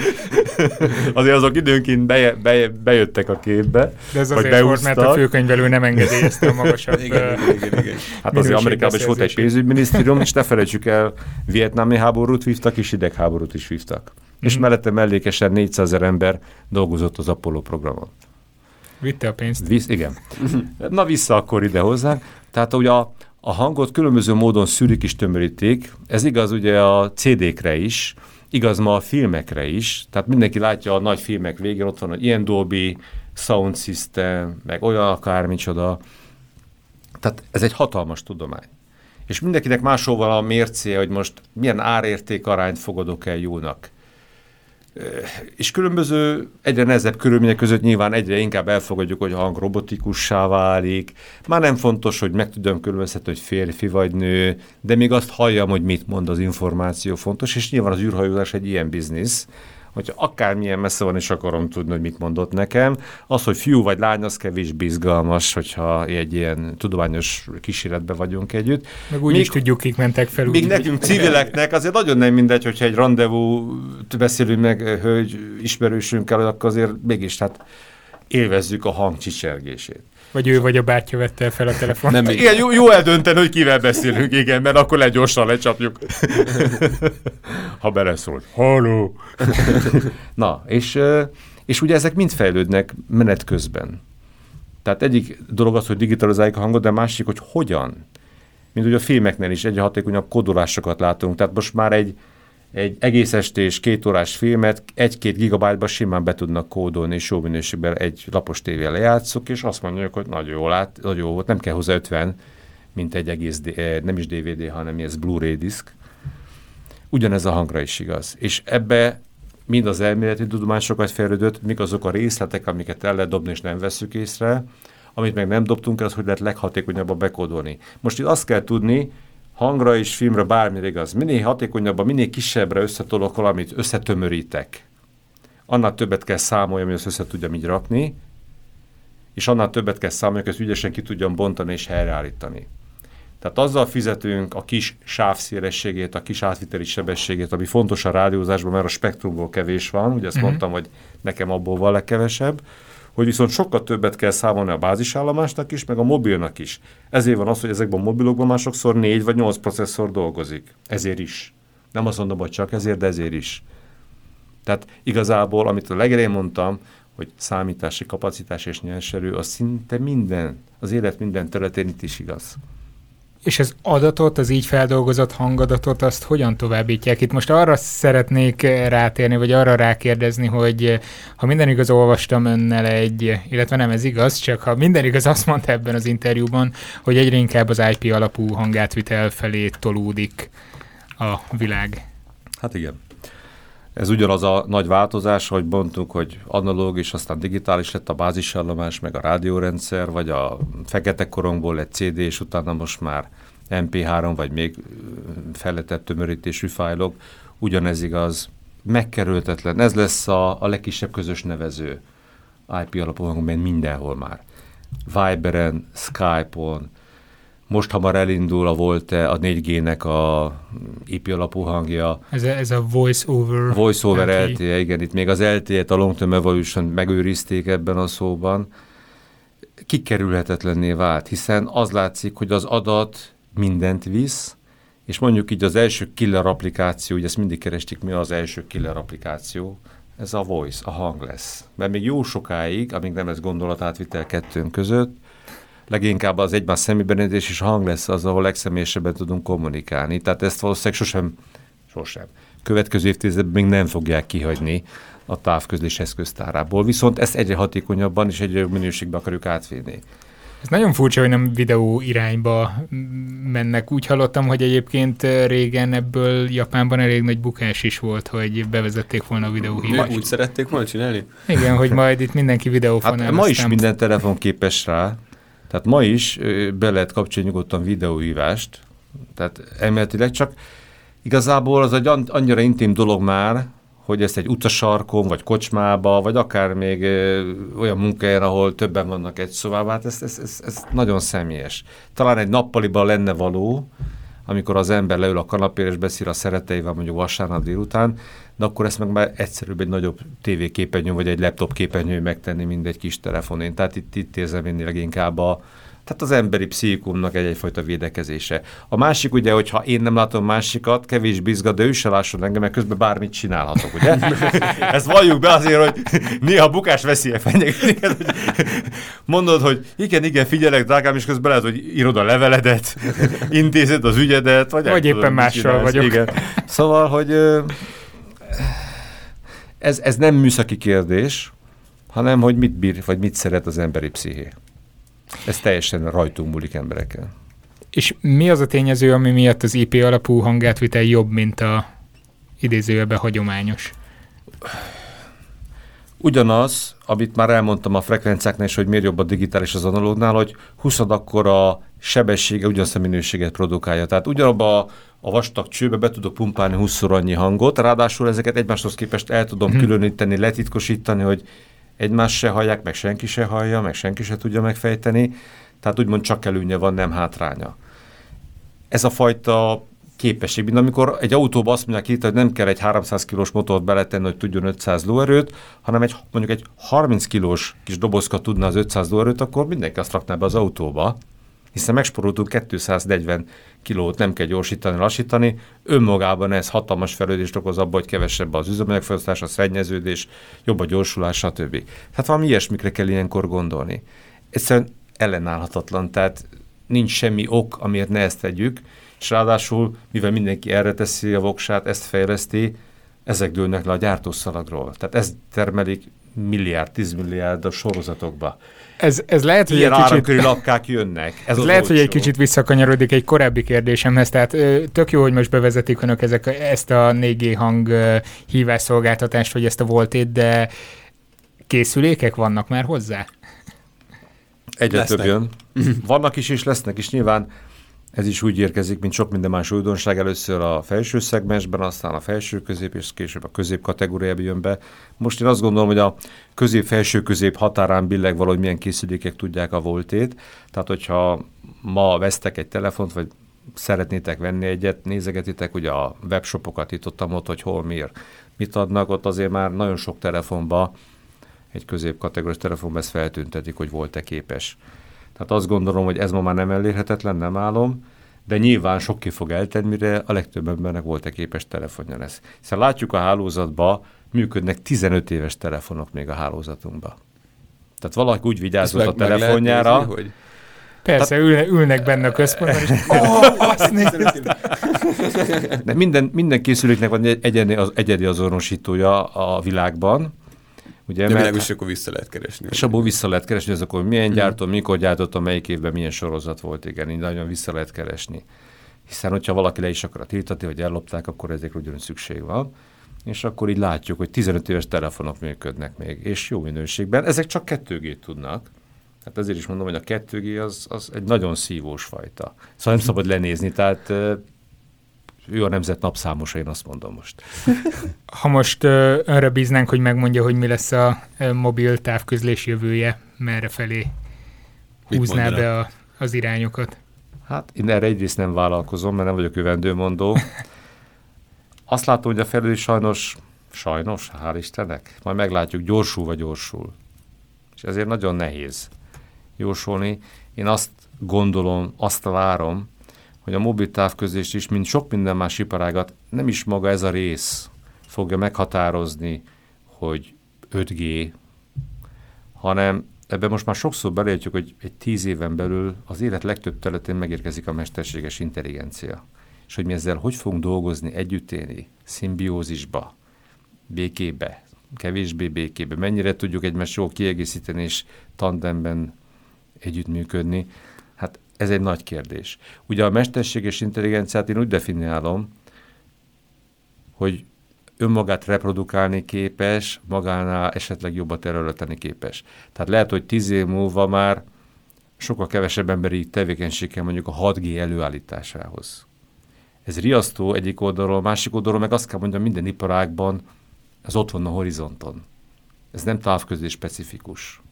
azért azok időnként beje, beje, bejöttek a képbe. De ez azért volt, mert a főkönyvelő nem engedélyezte a magasabb igen, igen, igen. Hát azért Amerikában is volt egy pénzügyminisztérium, és ne felejtsük el, vietnámi háborút vívtak, és idegháborút is vívtak. Mm-hmm. És mhm. mellette mellékesen 400 ezer ember dolgozott az Apollo programon. Vitte a pénzt. Visz, igen. Na vissza akkor ide hozzánk. Tehát ugye a, a hangot különböző módon szűrik és tömörítik. Ez igaz ugye a CD-kre is, igaz ma a filmekre is. Tehát mindenki látja a nagy filmek végén, ott van, hogy ilyen Dolby, sound system, meg olyan akármicsoda. Tehát ez egy hatalmas tudomány. És mindenkinek máshol van a mércéje, hogy most milyen árérték arányt fogadok el jónak és különböző, egyre nehezebb körülmények között nyilván egyre inkább elfogadjuk, hogy a hang robotikussá válik. Már nem fontos, hogy meg tudom különböztetni, hogy férfi vagy nő, de még azt halljam, hogy mit mond az információ fontos, és nyilván az űrhajózás egy ilyen biznisz, hogy akármilyen messze van, és akarom tudni, hogy mit mondott nekem. Az, hogy fiú vagy lány, az kevés bizgalmas, hogyha egy ilyen tudományos kísérletben vagyunk együtt. Meg úgy még, is tudjuk, kik mentek fel. Még nekünk civileknek azért nagyon nem mindegy, hogyha egy rendezvú beszélünk meg hölgy ismerősünkkel, akkor azért mégis hát élvezzük a hang csicsergését. Vagy ő vagy a bátyja vette fel a telefont. Nem, igen, jó, jó eldönteni, hogy kivel beszélünk, igen, mert akkor legyorsan lecsapjuk. ha beleszólt. Halló! Na, és, és ugye ezek mind fejlődnek menet közben. Tehát egyik dolog az, hogy digitalizáljuk a hangot, de a másik, hogy hogyan. Mint ugye a filmeknél is egyre hatékonyabb kodolásokat látunk. Tehát most már egy, egy egész estés, két órás filmet egy-két gigabájtba simán be tudnak kódolni, és jó minőségben egy lapos tévé lejátszok, és azt mondjuk, hogy nagyon jó, lát, nagyon jó volt, nem kell hozzá 50, mint egy egész, eh, nem is DVD, hanem ez Blu-ray disk. Ugyanez a hangra is igaz. És ebbe mind az elméleti tudomány sokat fejlődött, mik azok a részletek, amiket el lehet dobni, és nem veszük észre, amit meg nem dobtunk el, az hogy lehet leghatékonyabban bekódolni. Most itt azt kell tudni, hangra és filmre bármire igaz. Minél hatékonyabban, minél kisebbre összetolok valamit, összetömörítek. Annál többet kell számolni, hogy azt össze tudjam így rakni, és annál többet kell számolni, hogy ezt ügyesen ki tudjam bontani és helyreállítani. Tehát azzal fizetünk a kis sávszélességét, a kis átviteli sebességét, ami fontos a rádiózásban, mert a spektrumból kevés van, ugye ezt uh-huh. mondtam, hogy nekem abból van legkevesebb, hogy viszont sokkal többet kell számolni a bázisállomásnak is, meg a mobilnak is. Ezért van az, hogy ezekben a mobilokban már sokszor négy vagy nyolc processzor dolgozik. Ezért is. Nem azt mondom, hogy csak ezért, de ezért is. Tehát igazából, amit a legelején mondtam, hogy számítási kapacitás és nyerserő, az szinte minden, az élet minden területén itt is igaz. És az adatot, az így feldolgozott hangadatot, azt hogyan továbbítják? Itt most arra szeretnék rátérni, vagy arra rákérdezni, hogy ha minden igaz, olvastam önnel egy, illetve nem ez igaz, csak ha minden igaz, azt mondta ebben az interjúban, hogy egyre inkább az IP alapú hangátvitel felé tolódik a világ. Hát igen. Ez ugyanaz a nagy változás, hogy mondtuk, hogy analóg és aztán digitális lett a bázisállomás, meg a rádiórendszer, vagy a fekete korongból egy CD, és utána most már MP3, vagy még fejlettebb tömörítésű fájlok. Ugyanez igaz, megkerülhetetlen. Ez lesz a, a legkisebb közös nevező IP alapú hangon, mindenhol már. Viberen, Skype-on, most hamar elindul a volt a 4G-nek a IP alapú hangja. Ez a, ez a voice over. Voice over LTE, igen, itt még az LTE-t a Long Term Evolution megőrizték ebben a szóban. Kikerülhetetlenné vált, hiszen az látszik, hogy az adat mindent visz, és mondjuk így az első killer applikáció, ugye ezt mindig kerestik, mi az első killer applikáció, ez a voice, a hang lesz. Mert még jó sokáig, amíg nem lesz gondolatátvitel kettőnk között, leginkább az egymás személybenézés és hang lesz az, ahol legszemélyesebben tudunk kommunikálni. Tehát ezt valószínűleg sosem, sosem. Következő évtizedben még nem fogják kihagyni a távközlés eszköztárából, viszont ezt egyre hatékonyabban és egyre jobb minőségben akarjuk átvinni. Ez nagyon furcsa, hogy nem videó irányba mennek. Úgy hallottam, hogy egyébként régen ebből Japánban elég nagy bukás is volt, hogy bevezették volna a videóhívást. Úgy szerették volna csinálni? Igen, hogy [laughs] majd itt mindenki videófonál. Hát ma is minden telefon képes rá, tehát ma is be lehet kapcsolni nyugodtan videóhívást, tehát emeletileg csak igazából az egy annyira intim dolog már, hogy ezt egy utasarkon, vagy kocsmába, vagy akár még olyan munkahelyen, ahol többen vannak egy szobában, hát ez, ez, ez, ez nagyon személyes. Talán egy nappaliban lenne való, amikor az ember leül a kanapéra és beszél a szeretteivel mondjuk vasárnap délután, de akkor ezt meg már egyszerűbb egy nagyobb tévéképernyő vagy egy laptop képernyő megtenni, mint egy kis telefonén. Tehát itt, itt érzem én leginkább a, tehát az emberi pszichikumnak egy egyfajta védekezése. A másik ugye, hogyha én nem látom másikat, kevés bizgat, de ő se lásson engem, mert közben bármit csinálhatok, ugye? [laughs] Ezt valljuk be azért, hogy néha bukás veszélye fenyeget. Mondod, hogy igen, igen, figyelek, drágám, és közben lehet, hogy írod a leveledet, intézed az ügyedet, vagy, vagy éppen tudom, mással vagyok. Igen. Szóval, hogy ez, ez nem műszaki kérdés, hanem hogy mit bír, vagy mit szeret az emberi psziché. Ez teljesen rajtunk múlik emberekkel. És mi az a tényező, ami miatt az IP alapú hangátvitel jobb, mint a idézőjelben hagyományos? Ugyanaz, amit már elmondtam a frekvenciáknál is, hogy miért jobb a digitális az analógnál, hogy 20 akkor a sebessége ugyanazt a minőséget produkálja. Tehát ugyanabba a, a vastag csőbe be tudok pumpálni 20 annyi hangot, ráadásul ezeket egymáshoz képest el tudom hmm. különíteni, letitkosítani, hogy egymást se hallják, meg senki se hallja, meg senki se tudja megfejteni, tehát úgymond csak előnye van, nem hátránya. Ez a fajta képesség, mint amikor egy autóba azt mondják itt, hogy nem kell egy 300 kilós motort beletenni, hogy tudjon 500 lóerőt, hanem egy, mondjuk egy 30 kilós kis dobozka tudna az 500 lóerőt, akkor mindenki azt rakná be az autóba, hiszen megsporoltunk 240 kilót, nem kell gyorsítani, lassítani. Önmagában ez hatalmas fejlődést okoz abban, hogy kevesebb az üzemanyagfogyasztás, a szennyeződés, jobb a gyorsulás, stb. Hát valami ilyesmikre kell ilyenkor gondolni. Egyszerűen ellenállhatatlan, tehát nincs semmi ok, amiért ne ezt tegyük, és ráadásul, mivel mindenki erre teszi a voksát, ezt fejleszti, ezek dőlnek le a gyártószalagról. Tehát ez termelik milliárd, tízmilliárd a sorozatokba. Ez, ez lehet, hogy Ilyen egy kicsit... lapkák jönnek. Ez, ez lehet, hogy egy kicsit visszakanyarodik egy korábbi kérdésemhez, tehát tök jó, hogy most bevezetik önök ezek, ezt a 4G hang hívásszolgáltatást, vagy ezt a voltét, de készülékek vannak már hozzá? Egyre több jön. [laughs] Vannak is, és lesznek is. Nyilván ez is úgy érkezik, mint sok minden más újdonság. Először a felső szegmensben, aztán a felső közép, és később a közép kategóriába jön be. Most én azt gondolom, hogy a közép-felső közép határán billeg valahogy milyen készülékek tudják a voltét. Tehát, hogyha ma vesztek egy telefont, vagy szeretnétek venni egyet, nézegetitek ugye a webshopokat itt ott, ott hogy hol miért, mit adnak, ott azért már nagyon sok telefonba, egy középkategóriás telefonban ezt feltüntetik, hogy volt-e képes tehát azt gondolom, hogy ez ma már nem elérhetetlen, nem állom, de nyilván sok ki fog eltenni, mire a legtöbb embernek volt-e képes telefonja lesz. Hiszen látjuk a hálózatba, működnek 15 éves telefonok még a hálózatunkba. Tehát valaki úgy vigyázott a telefonjára, nézni, hogy... Persze, ülne, ülnek benne a központban, és [laughs] De minden, minden készüléknek van egy egyedi, az, egyedi azonosítója a világban, Ugye, De világos, akkor vissza lehet keresni. És abból vissza lehet keresni, hogy akkor milyen hmm. gyártó, mikor gyártott, melyik évben milyen sorozat volt, igen, így nagyon vissza lehet keresni. Hiszen, hogyha valaki le is akar tiltatni, vagy ellopták, akkor ezekre ugyanúgy szükség van. És akkor így látjuk, hogy 15 éves telefonok működnek még, és jó minőségben. Ezek csak 2G tudnak. Hát ezért is mondom, hogy a 2G az, az egy nagyon szívós fajta. Szóval nem szabad lenézni, tehát ő a nemzet napszámosa, én azt mondom most. [laughs] Ha most önre bíznánk, hogy megmondja, hogy mi lesz a mobil távközlés jövője, merre felé húzná be a, az irányokat? Hát én erre egyrészt nem vállalkozom, mert nem vagyok övendőmondó. [laughs] Azt látom, hogy a felül sajnos, sajnos, hál' Istennek, majd meglátjuk, gyorsul vagy gyorsul. És ezért nagyon nehéz jósolni. Én azt gondolom, azt várom, hogy a mobil távközlés is, mint sok minden más iparágat, nem is maga ez a rész fogja meghatározni, hogy 5G, hanem ebben most már sokszor belejtjük, hogy egy tíz éven belül az élet legtöbb területén megérkezik a mesterséges intelligencia. És hogy mi ezzel hogy fogunk dolgozni, együtt élni, szimbiózisba, békébe, kevésbé békébe, mennyire tudjuk egymást jól kiegészíteni és tandemben együttműködni, ez egy nagy kérdés. Ugye a mesterséges intelligenciát én úgy definiálom, hogy önmagát reprodukálni képes, magánál esetleg jobbat területeni képes. Tehát lehet, hogy tíz év múlva már sokkal kevesebb emberi tevékenység kell mondjuk a 6G előállításához. Ez riasztó egyik oldalról, másik oldalról meg azt kell mondjam, minden iparágban ez ott van a horizonton. Ez nem távközlés specifikus.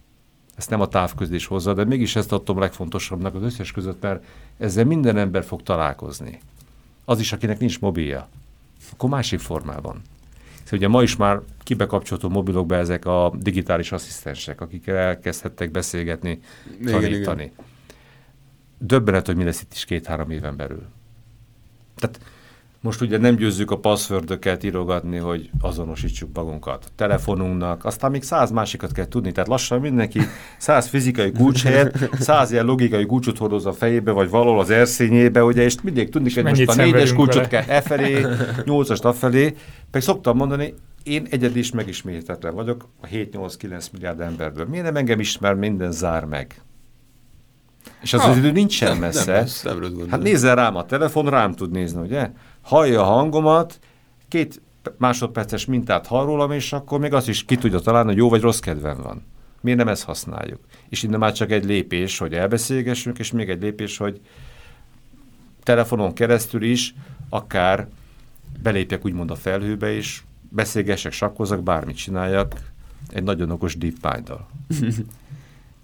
Ezt nem a távközlés hozza, de mégis ezt adtam legfontosabbnak az összes között, mert ezzel minden ember fog találkozni. Az is, akinek nincs mobilja. Akkor másik formában. Szóval ugye ma is már kibekapcsolható mobilokba ezek a digitális asszisztensek, akikkel elkezdhettek beszélgetni, Igen, tanítani. igen. Döbbenet, hogy mi lesz itt is két-három éven belül. Tehát most ugye nem győzzük a passzfördöket írogatni, hogy azonosítsuk magunkat. A telefonunknak, aztán még száz másikat kell tudni. Tehát lassan mindenki száz fizikai kulcs helyett, száz ilyen logikai kulcsot hordoz a fejébe, vagy valahol az erszényébe, ugye, és mindig tudni, hogy most a négyes kulcsot vele. kell e felé, nyolcast afelé. Pedig szoktam mondani, én egyedül is megismétetlen vagyok a 7-8-9 milliárd emberből. Miért nem engem ismer, minden zár meg? És az Ah, az idő nincsen nem, messze. nem nem rossz gondolat. Hát nézzel rám a telefon, rám tud nézni, ugye? Hallja a hangomat, két másodperces mintát hall rólam, és akkor még azt is ki tudja találni, hogy jó vagy rossz kedven van. Miért nem ezt használjuk? És innen már csak egy lépés, hogy elbeszélgessünk, és még egy lépés, hogy telefonon keresztül is akár belépjek úgymond a felhőbe, és beszélgessek, sakkozak, bármit csináljak, egy nagyon okos deep mind-dal. [laughs]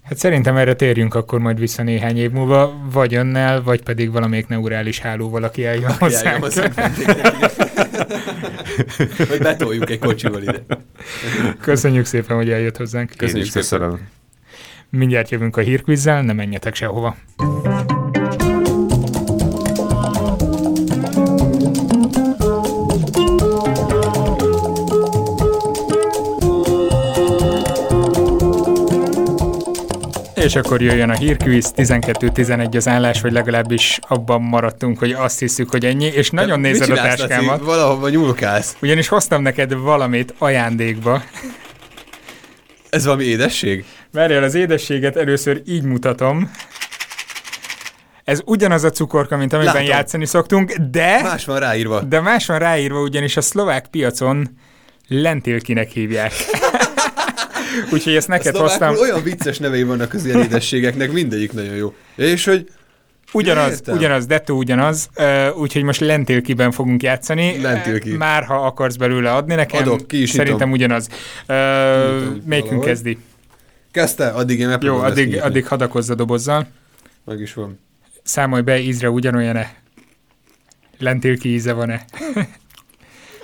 Hát szerintem erre térjünk akkor majd vissza néhány év múlva, vagy önnel, vagy pedig valamelyik neurális hálóval, aki eljön Járjon hozzánk. hozzánk. [laughs] Vagy betoljuk egy kocsival ide. Köszönjük szépen, hogy eljött hozzánk. Én Köszönjük is szépen. köszönöm. Mindjárt jövünk a hírkvizzel, ne menjetek sehova. És akkor jöjjön a hírkvíz, 12-11 az állás, vagy legalábbis abban maradtunk, hogy azt hiszük, hogy ennyi, és nagyon Mit nézed a táskámat. Valahova nyúlkálsz. Ugyanis hoztam neked valamit ajándékba. Ez valami édesség? Várjál, az édességet először így mutatom. Ez ugyanaz a cukorka, mint amiben Látom. játszani szoktunk, de, Más van ráírva. de más van ráírva, ugyanis a szlovák piacon lentilkinek hívják. [laughs] Úgyhogy ezt neked hoztam. Szlovákul olyan vicces nevei vannak az ilyen édességeknek, mindegyik nagyon jó. És hogy Ugyanaz, Értem. ugyanaz, dettó ugyanaz, úgyhogy most lentilkiben fogunk játszani. Lentilki. Ö, Már ha akarsz belőle adni nekem, Adok, ki is szerintem nyitom. ugyanaz. Melyikünk kezdi? kezdte, addig én Jó, addig, addig hadakozz a dobozzal. Meg is van. Számolj be, ízre ugyanolyan-e? Lentilki íze van-e?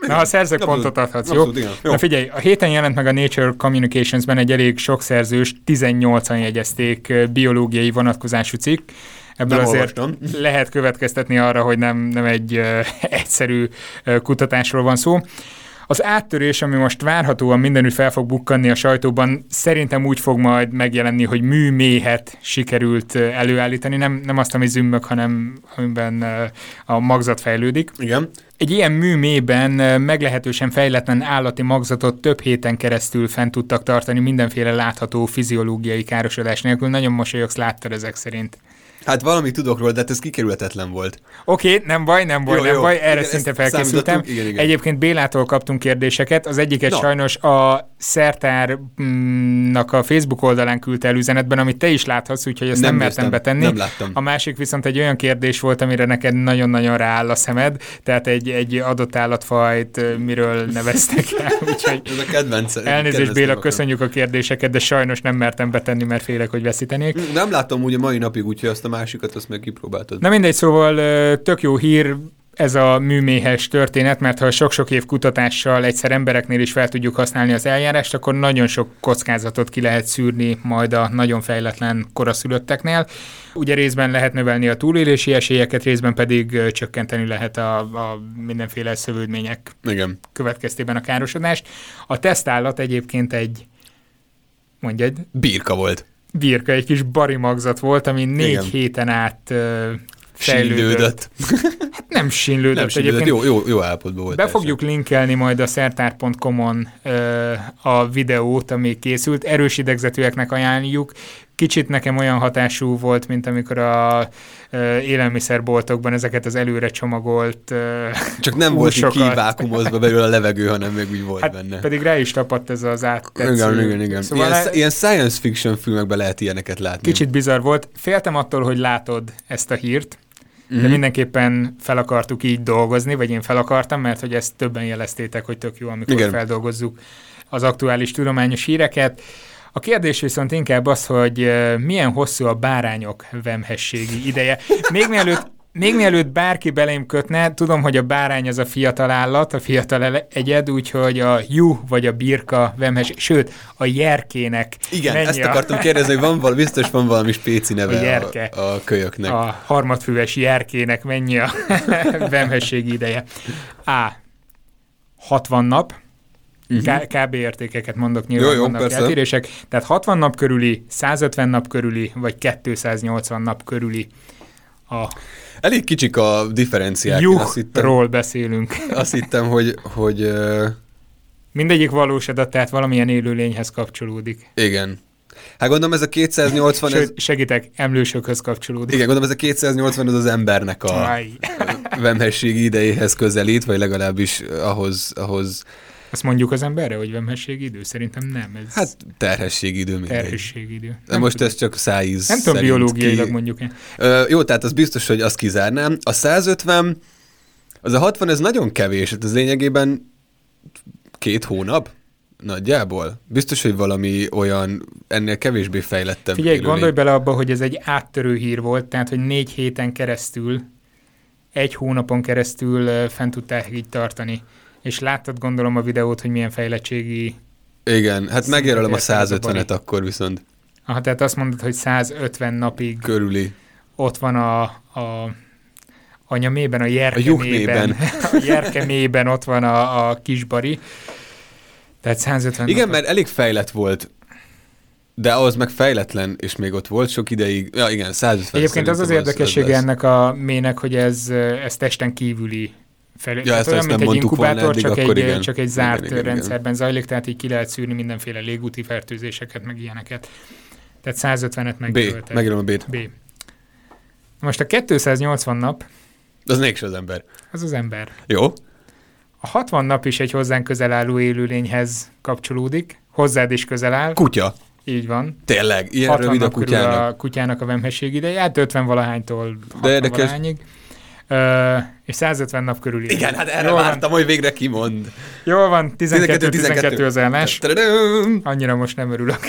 Na, ha szerzek Abszolút. pontot adhatsz, jó? Abszolút, igen. Jó. Na figyelj, a héten jelent meg a Nature Communications-ben egy elég sok szerzős, 18-an jegyezték biológiai vonatkozású cikk. Ebből Nem azért olvastam. lehet következtetni arra, hogy nem, nem egy ö, [laughs] egyszerű ö, kutatásról van szó. Az áttörés, ami most várhatóan mindenütt fel fog bukkanni a sajtóban, szerintem úgy fog majd megjelenni, hogy műméhet sikerült ö, előállítani, nem, nem azt, ami zümmög, hanem amiben ö, a magzat fejlődik. Igen. Egy ilyen műmében ö, meglehetősen fejletlen állati magzatot több héten keresztül fent tudtak tartani mindenféle látható fiziológiai károsodás nélkül. Nagyon mosolyogsz, láttad ezek szerint. Hát valami tudok róla, de hát ez kikerülhetetlen volt. Oké, okay, nem baj, nem baj, Jó, nem jó. baj, erre Igen, szinte felkészültem. Igen, igen. Egyébként Bélától kaptunk kérdéseket, az egyiket Na. sajnos a Szertárnak a Facebook oldalán küldte el üzenetben, amit te is láthatsz, úgyhogy ezt nem, nem mertem betenni. Nem láttam. A másik viszont egy olyan kérdés volt, amire neked nagyon-nagyon rááll a szemed, tehát egy, egy adott állatfajt miről neveztek el, [laughs] úgyhogy Ez a kedvenc. elnézést Béla, köszönjük a kérdéseket, de sajnos nem mertem betenni, mert félek, hogy veszítenék. Nem láttam úgy a mai napig, úgyhogy azt a másikat azt meg kipróbáltad. Na mindegy, szóval tök jó hír, ez a műméhes történet, mert ha sok-sok év kutatással egyszer embereknél is fel tudjuk használni az eljárást, akkor nagyon sok kockázatot ki lehet szűrni majd a nagyon fejletlen koraszülötteknél. Ugye részben lehet növelni a túlélési esélyeket, részben pedig csökkenteni lehet a, a mindenféle szövődmények Igen. következtében a károsodást. A tesztállat egyébként egy, mondjad, Birka volt. Birka, egy kis barimagzat volt, ami négy Igen. héten át fejlődött. Sínlődött. Nem sínlődött. Nem sínlődött, egyébként. jó, jó, jó állapotban volt. Be fogjuk linkelni majd a szertár.com-on ö, a videót, ami készült. Erős idegzetűeknek ajánljuk. Kicsit nekem olyan hatású volt, mint amikor a ö, élelmiszerboltokban ezeket az előre csomagolt ö, Csak nem volt így húsokat. kivákumozva belőle a levegő, hanem még úgy volt Hát benne. pedig rá is tapadt ez az áttetsző. Igen, igen, igen. Szóval ilyen, le- ilyen science fiction filmekben lehet ilyeneket látni. Kicsit bizarr volt. Féltem attól, hogy látod ezt a hírt, de Mhm. mindenképpen fel akartuk így dolgozni, vagy én fel akartam, mert hogy ezt többen jeleztétek, hogy tök jó, amikor. Igen. feldolgozzuk az aktuális tudományos híreket. A kérdés viszont inkább az, hogy milyen hosszú a bárányok vemhességi ideje. Még mielőtt még mielőtt bárki belém kötne, tudom, hogy a bárány az a fiatal állat, a fiatal egyed, úgyhogy a jú vagy a birka vemhesség, sőt, a jerkének Igen, mennyi ezt a- akartam kérdezni, hogy van valami, biztos van valami spéci neve A jerke. a, a kölyöknek. a harmadfüves jerkének mennyi a [laughs] vemhességi ideje. A. 60 nap, K- kb. értékeket mondok, nyilván Jó, jó, vannak persze. eltérések. Tehát 60 nap körüli, 150 nap körüli, vagy 280 nap körüli a Elég kicsik a differenciák. Juhról beszélünk. [laughs] azt hittem, hogy, hogy uh, Mindegyik valós adat, tehát valamilyen élőlényhez kapcsolódik. igen. Hát gondolom ez a 280, ez, Sőt, segítek, emlősökhöz kapcsolódik. igen, gondolom ez a 280 az az embernek a Aj. [laughs] vemhességi idejéhez közelít, vagy legalábbis ahhoz, ahhoz Azt mondjuk az emberre, hogy vemhességi idő? Szerintem nem. Ez hát terhességi idő mindegy. terhességi idő. De most ez csak szájíz Nem tudom biológiailag ki- mondjuk. Ö, jó, tehát az biztos, hogy azt kizárnám. A 150, az a 60, ez nagyon kevés, hát ez lényegében két hónap nagyjából. Biztos, hogy valami olyan ennél kevésbé fejlettebb. Figyelj, élőlény. gondolj bele abba, hogy ez egy áttörő hír volt, tehát hogy négy héten keresztül, egy hónapon keresztül fent tudták így tartani. És láttad gondolom a videót, hogy milyen fejlettségi... Igen, hát Szintet megjelölem a ért el ez a 150-et bari. akkor viszont Aha, tehát azt mondod, hogy 150 napig körüli. ott van a, a anyamében, a A jerkemében, juhmében. [laughs] a jerkemében ott van a, a kisbari. Tehát 150 Igen, napot- mert elég fejlett volt, de ahhoz meg fejletlen, és még ott volt sok ideig. Ja, igen, 150 Egyébként az az érdekessége ennek a mének, hogy ez, ez testen kívüli fel, Ja, tehát ezt- olyan, ezt mint egy inkubátor, eddig, csak egy, igen. csak egy Igen, zárt igen, igen. rendszerben zajlik, tehát így ki lehet szűrni mindenféle légúti fertőzéseket, meg ilyeneket. Tehát 150-et B, megjelöltek. megjelöm a B-t. B. Most a 280 nap, Az mégse az ember. az az ember. Jó? A 60 nap is egy hozzánk közel álló élőlényhez kapcsolódik, hozzád is közel áll, Kutya. így van. Tényleg, ilyen 60 rövid a kutyának. a kutyának a vemhesség ideje, hát 50 valahánytól 60 érdekes. valahányig. És 150 nap körül. Igen, hát erre jól van, vártam, hogy végre kimond. jól van 12-12 12. az állás. Annyira most nem örülök.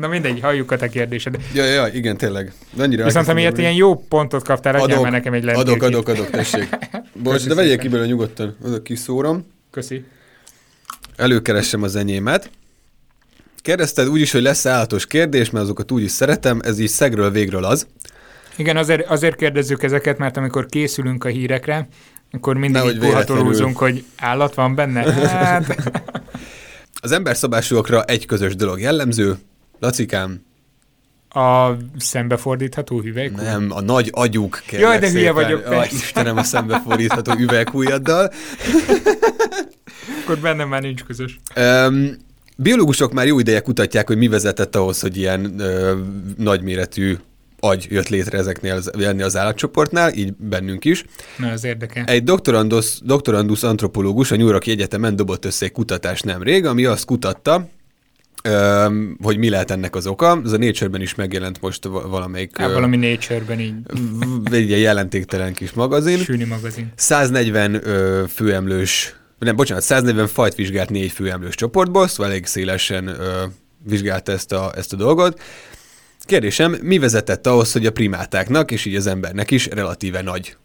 Na mindegy, halljuk a te kérdésed. Ja, ja, igen, tényleg. De Annyira Viszont amiért ilyen jó pontot kaptál, adjál Adok, már nekem egy Adok, lendülkét. adok, adok, tessék. [laughs] Bocs, de vegyél ki belőle nyugodtan. Oda kiszórom. Köszi. Előkeressem az enyémet. Kérdezted úgyis, hogy lesz állatos kérdés, mert azokat úgyis szeretem, ez így szegről végről az. Igen, azért, azért kérdezzük ezeket, mert amikor készülünk a hírekre, akkor mindig puhatolózunk, hogy állat van benne. Hát, [laughs] Az emberszobásúakra egy közös dolog jellemző. Lacikám, a szembefordítható hüvelykú. nem, a nagy agyuk kell. Jaj, de hülye vagyok, persze. Istenem, a szembefordítható [laughs] üveghújaddal. Akkor bennem már nincs közös. Um, biológusok már jó ideje kutatják, hogy mi vezetett ahhoz, hogy ilyen ö, nagyméretű agy jött létre ezeknél az, ennél az állatcsoportnál, így bennünk is. Na, az érdekel. Egy doktorandus, doktorandus antropológus a New Yorki Egyetemen dobott össze egy kutatást nemrég, ami azt kutatta, hogy mi lehet ennek az oka. Ez a Nature-ben is megjelent most va- valamelyik Hát valami Nature-ben így egy ilyen jelentéktelen kis magazin. sűni magazin. 140 ö, főemlős, nem, bocsánat, 140 fajt vizsgált négy főemlős csoportból, szóval elég szélesen ö, vizsgálta ezt a, ezt a dolgot. Kérdésem, mi vezetett ahhoz, hogy a primátáknak, és így az embernek is relatíve nagy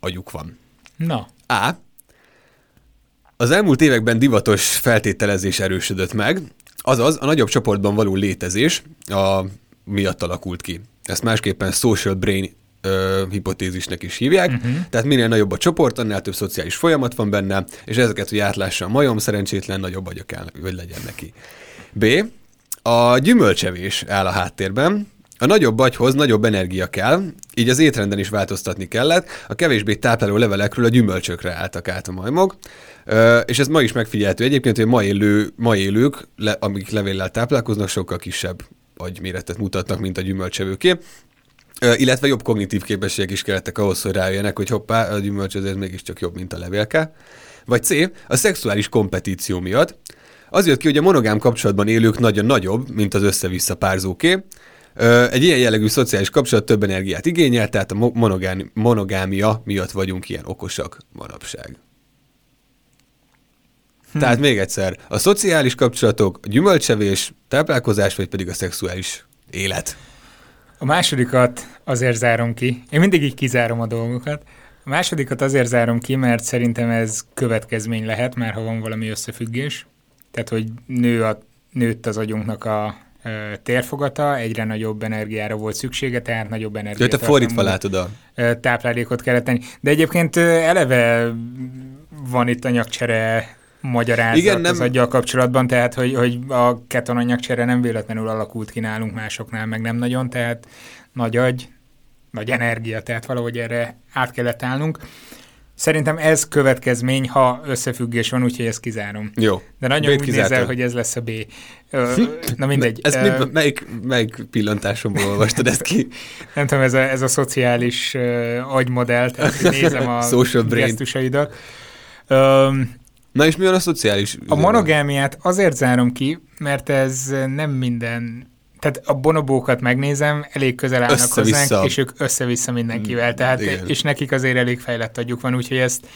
agyuk van? Na, A. Az elmúlt években divatos feltételezés erősödött meg, azaz a nagyobb csoportban való létezés a miatt alakult ki. Ezt másképpen social brain ö, hipotézisnek is hívják, uh-huh. tehát minél nagyobb a csoport, annál több szociális folyamat van benne, és ezeket, hogy átlássa a majom, szerencsétlen nagyobb agya kell, hogy legyen neki. B. A gyümölcsevés áll a háttérben, a nagyobb agyhoz nagyobb energia kell, így az étrenden is változtatni kellett, a kevésbé tápláló levelekről a gyümölcsökre álltak át a majmok, és ez ma is megfigyelhető egyébként, hogy ma, élő, ma élők, le, amik levéllel táplálkoznak, sokkal kisebb agyméretet mutatnak, mint a gyümölcsevőké. Illetve jobb kognitív képességek is kellettek ahhoz, hogy rájöjjenek, hogy hoppá, a gyümölcs azért mégiscsak jobb, mint a levélke. Vagy C, a szexuális kompetíció miatt. Az jött ki, hogy a monogám kapcsolatban élők nagyon nagyobb, mint az össze-vissza párzóké. Egy ilyen jellegű szociális kapcsolat több energiát igényel, tehát a mo- monogám, monogámia miatt vagyunk ilyen okosak manapság. Hm. Tehát még egyszer, a szociális kapcsolatok, a gyümölcsevés, táplálkozás, vagy pedig a szexuális élet. a másodikat azért zárom ki. Én mindig így kizárom a dolgokat. A másodikat azért zárom ki, mert szerintem ez következmény lehet, már ha van valami összefüggés. Tehát, hogy nő a, nőtt az agyunknak a térfogata, egyre nagyobb energiára volt szüksége, tehát nagyobb energiát. te fordítva látod a... táplálékot kellett tenni. De egyébként eleve van itt anyagcsere magyarázat Igen, nem- az aggyal kapcsolatban, tehát hogy, hogy a ketonanyagcsere nem véletlenül alakult ki nálunk másoknál, meg nem nagyon, tehát nagy agy, nagy energia, tehát valahogy erre át kellett állnunk. Szerintem ez következmény, ha összefüggés van, úgyhogy ezt kizárom. Jó. De nagyon B-t úgy nézel, kizártad. hogy ez lesz a B. Ö, na mindegy. Ez Ö, mi, melyik, melyik pillantásomból olvastad ezt ki? [laughs] nem tudom, ez a, ez a szociális uh, agymodell, tehát nézem a [laughs] Social brain. gesztusaidat. Na és mi van a szociális? a monogámiát azért zárom ki, mert ez nem minden, tehát a bonobókat megnézem, elég közel állnak hozzánk, és ők össze-vissza mindenkivel, tehát, igen. és nekik azért elég fejlett agyuk van, úgyhogy ezt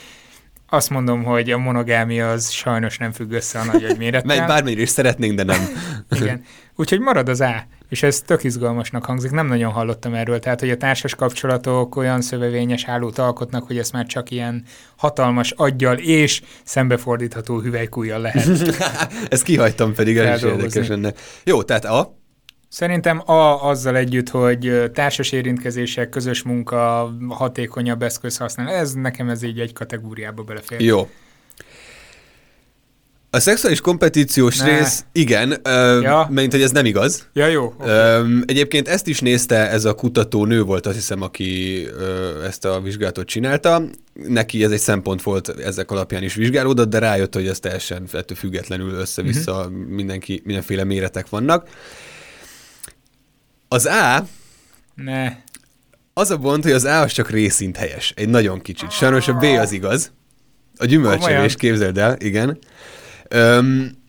azt mondom, hogy a monogámia az sajnos nem függ össze a nagy agymérettel. Mely bármennyire is szeretnénk, de nem. [laughs] Igen. Úgyhogy marad az A, és ez tök izgalmasnak hangzik, nem nagyon hallottam erről, tehát hogy a társas kapcsolatok olyan szövevényes hálót alkotnak, hogy ezt már csak ilyen hatalmas aggyal és szembefordítható hüvelykújjal lehet. [laughs] Ezt kihagytam pedig, ez is érdekes lenne. Jó, tehát a... Szerintem A azzal együtt, hogy társas érintkezések, közös munka, hatékonyabb eszköz használ, ez nekem ez így egy kategóriába belefér. Jó. A szexuális kompetíciós Ne. rész, igen, ö, Ja. mint hogy ez nem igaz. Ja, jó. Okay. Egyébként ezt is nézte, ez a kutató nő volt, azt hiszem, aki ö, ezt a vizsgálatot csinálta. Neki ez egy szempont volt, ezek alapján is vizsgálódott, de rájött, hogy ez teljesen ettől függetlenül össze-vissza uh-huh. mindenki, mindenféle méretek vannak. Az A, Ne. az a bont, hogy az A az csak részint helyes, egy nagyon kicsit. Sajnos a B az igaz. A gyümölcsevés, képzeld el, igen. Öm,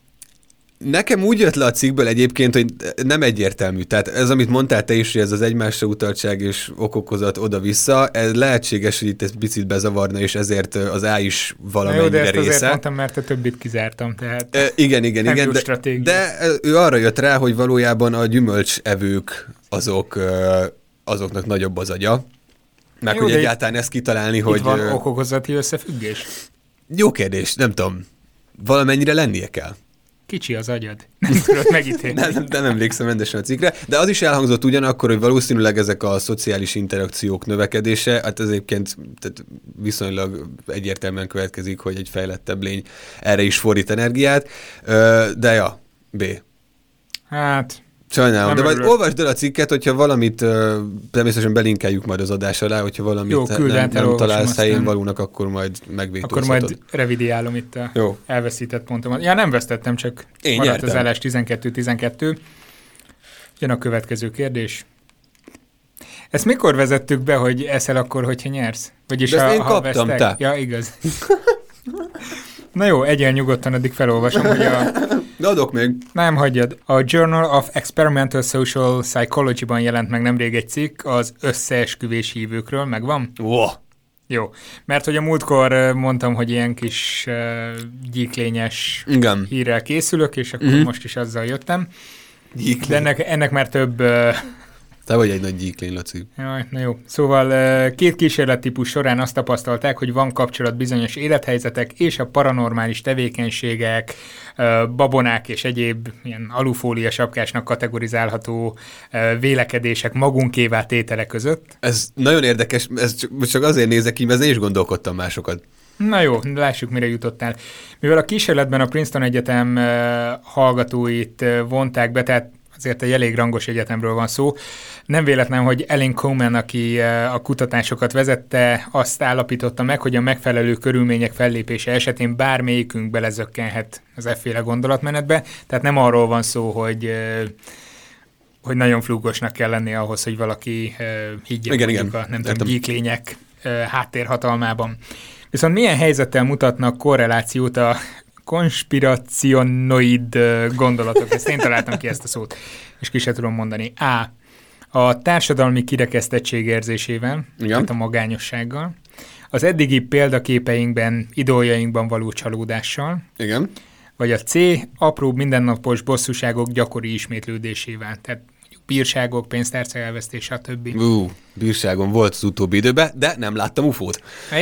nekem úgy jött le a cikkből egyébként, hogy nem egyértelmű. Tehát ez, amit mondtál te is, hogy ez az egymásra utaltság és okokozat oda-vissza, ez lehetséges, hogy itt ez picit bezavarna, és ezért az A is Na jó, valamennyire de ezt azért része. mondtam, mert a többit kizártam, tehát... E, igen, igen, igen. De, stratégia. de ő arra jött rá, hogy valójában a gyümölcsevők azok, azoknak nagyobb az agya. Meg Jó, hogy de itt- egyáltalán ezt kitalálni, Hogy hogy... Itt van okokozati összefüggés. Jó kérdés, nem tudom. Valamennyire lennie kell. Kicsi az agyad. Nem tudod megítélni. Nem, nem, nem emlékszem rendesen a cikkre, de az is elhangzott ugyanakkor, hogy valószínűleg ezek a szociális interakciók növekedése, hát ez egyébként tehát viszonylag egyértelműen következik, hogy egy fejlettebb lény erre is fordít energiát, de ja, B. Hát, Sajnálom, Nem de majd olvasd el a cikket, hogyha valamit, természetesen belinkeljük majd az adás alá, hogyha valamit Jó, küld nem, át, nem találsz helyén valónak, akkor majd megvétózhatod. akkor majd revidiálom itt a Jó. elveszített pontomat. Ja, nem vesztettem, csak Én maradt nyertem. az állás 12-12. Jön a következő kérdés. Ezt mikor vezettük be, hogy eszel akkor, hogyha nyersz? Vagyis De ha, én ha kaptam, vesztek? te. Ja, igaz. [laughs] Na jó, egyen nyugodtan, addig felolvasom, hogy a... [laughs] De adok még. Nem hagyjad. A Journal of Experimental Social Psychology-ban jelent meg nemrég egy cikk az összeesküvés hívőkről, megvan? Wow. Jó, mert hogy a múltkor mondtam, hogy ilyen kis uh, gyíklényes Igen. hírrel készülök, és akkor Mhm. uh-huh. most is azzal jöttem. De ennek, ennek már több, uh, Te vagy egy nagy gyíklény, Laci. Jaj, na jó. Szóval két kísérlettípus során azt tapasztalták, hogy van kapcsolat bizonyos élethelyzetek és a paranormális tevékenységek, babonák és egyéb ilyen alufólia sapkásnak kategorizálható vélekedések magunkévá tétele között. Ez nagyon érdekes, ez csak, csak azért nézek ki, mert én is gondolkodtam másokat. Na jó, lássuk, mire jutottál. Mivel a kísérletben a Princeton Egyetem hallgatóit vonták be, tehát azért egy elég rangos egyetemről van szó. Nem véletlen, hogy Ellen Coleman, aki a kutatásokat vezette, azt állapította meg, hogy a megfelelő körülmények fellépése esetén bármelyikünk belezökkenhet az efféle gondolatmenetbe. Tehát nem arról van szó, hogy hogy nagyon flúgosnak kell lenni ahhoz, hogy valaki higgyen igen, igen. a nem tudom, gyíklények háttérhatalmában. Viszont milyen helyzettel mutatnak korrelációt a konspiracionoid gondolatok? Ezt én találtam ki ezt a szót, és ki sem tudom mondani. A. A társadalmi kirekesztettség érzésével, Igen. tehát a magányossággal. Az eddigi példaképeinkben, idójainkban való csalódással. Igen. Vagy a C. Apró mindennapos bosszúságok gyakori ismétlődésével. Tehát bírságok, pénztárca elvesztés, stb. Ú, bírságom volt az utóbbi időben, de nem láttam ufót. [laughs]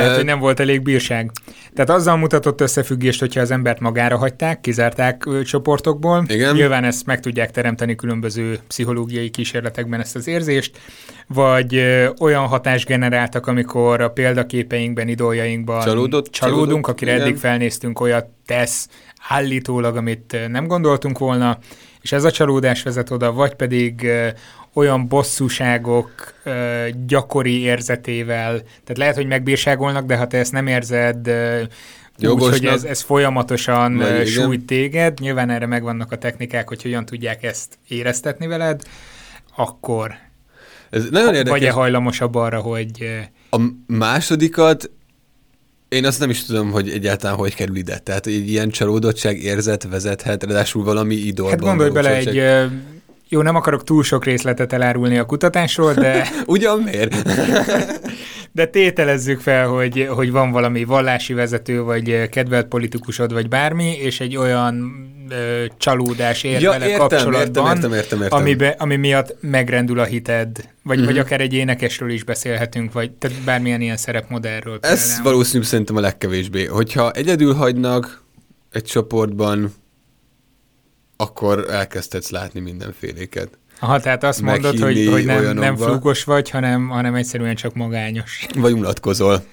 Lehet, hogy nem volt elég bírság. Tehát azzal mutatott összefüggést, hogyha az embert magára hagyták, kizárták csoportokból. Igen. Nyilván ezt meg tudják teremteni különböző pszichológiai kísérletekben ezt az érzést, vagy olyan hatást generáltak, amikor a példaképeinkben, idoljainkban Csalódott, csalódunk, csalódott, akire igen. eddig felnéztünk, olyat tesz állítólag, amit nem gondoltunk volna, és ez a csalódás vezet oda, vagy pedig olyan bosszúságok ö, gyakori érzetével, tehát lehet, hogy megbírságolnak, de ha te ezt nem érzed ö, úgy, hogy ez, ez folyamatosan Vagy sújt téged, nyilván erre megvannak a technikák, hogy hogyan tudják ezt éreztetni veled, akkor Ez nagyon érdekes. vagy-e hajlamosabb arra, hogy A másodikat én azt nem is tudom, hogy egyáltalán hogy kerül ide. Tehát egy ilyen csalódottság érzet vezethet, ráadásul valami idolban. hát gondolj bele egy, jó, nem akarok túl sok részletet elárulni a kutatásról, de [laughs] Ugyan miért? [laughs] De tételezzük fel, hogy, hogy van valami vallási vezető, vagy kedvelt politikusod, vagy bármi, és egy olyan ö, csalódás ér Ja, vele értem, kapcsolatban, értem, értem, értem, értem. Amibe, ami miatt megrendül a hited, vagy, Mhm. vagy akár egy énekesről is beszélhetünk, vagy tehát bármilyen ilyen szerepmodellről. Ez például. valószínűleg szerintem a legkevésbé. Hogyha egyedül hagynak egy csoportban, akkor elkezdhetsz látni mindenféléket. Aha, tehát azt mondod, hogy, meghinni hogy nem, nem olyanokba. flúgos vagy, hanem, hanem egyszerűen csak magányos. Vagy unatkozol.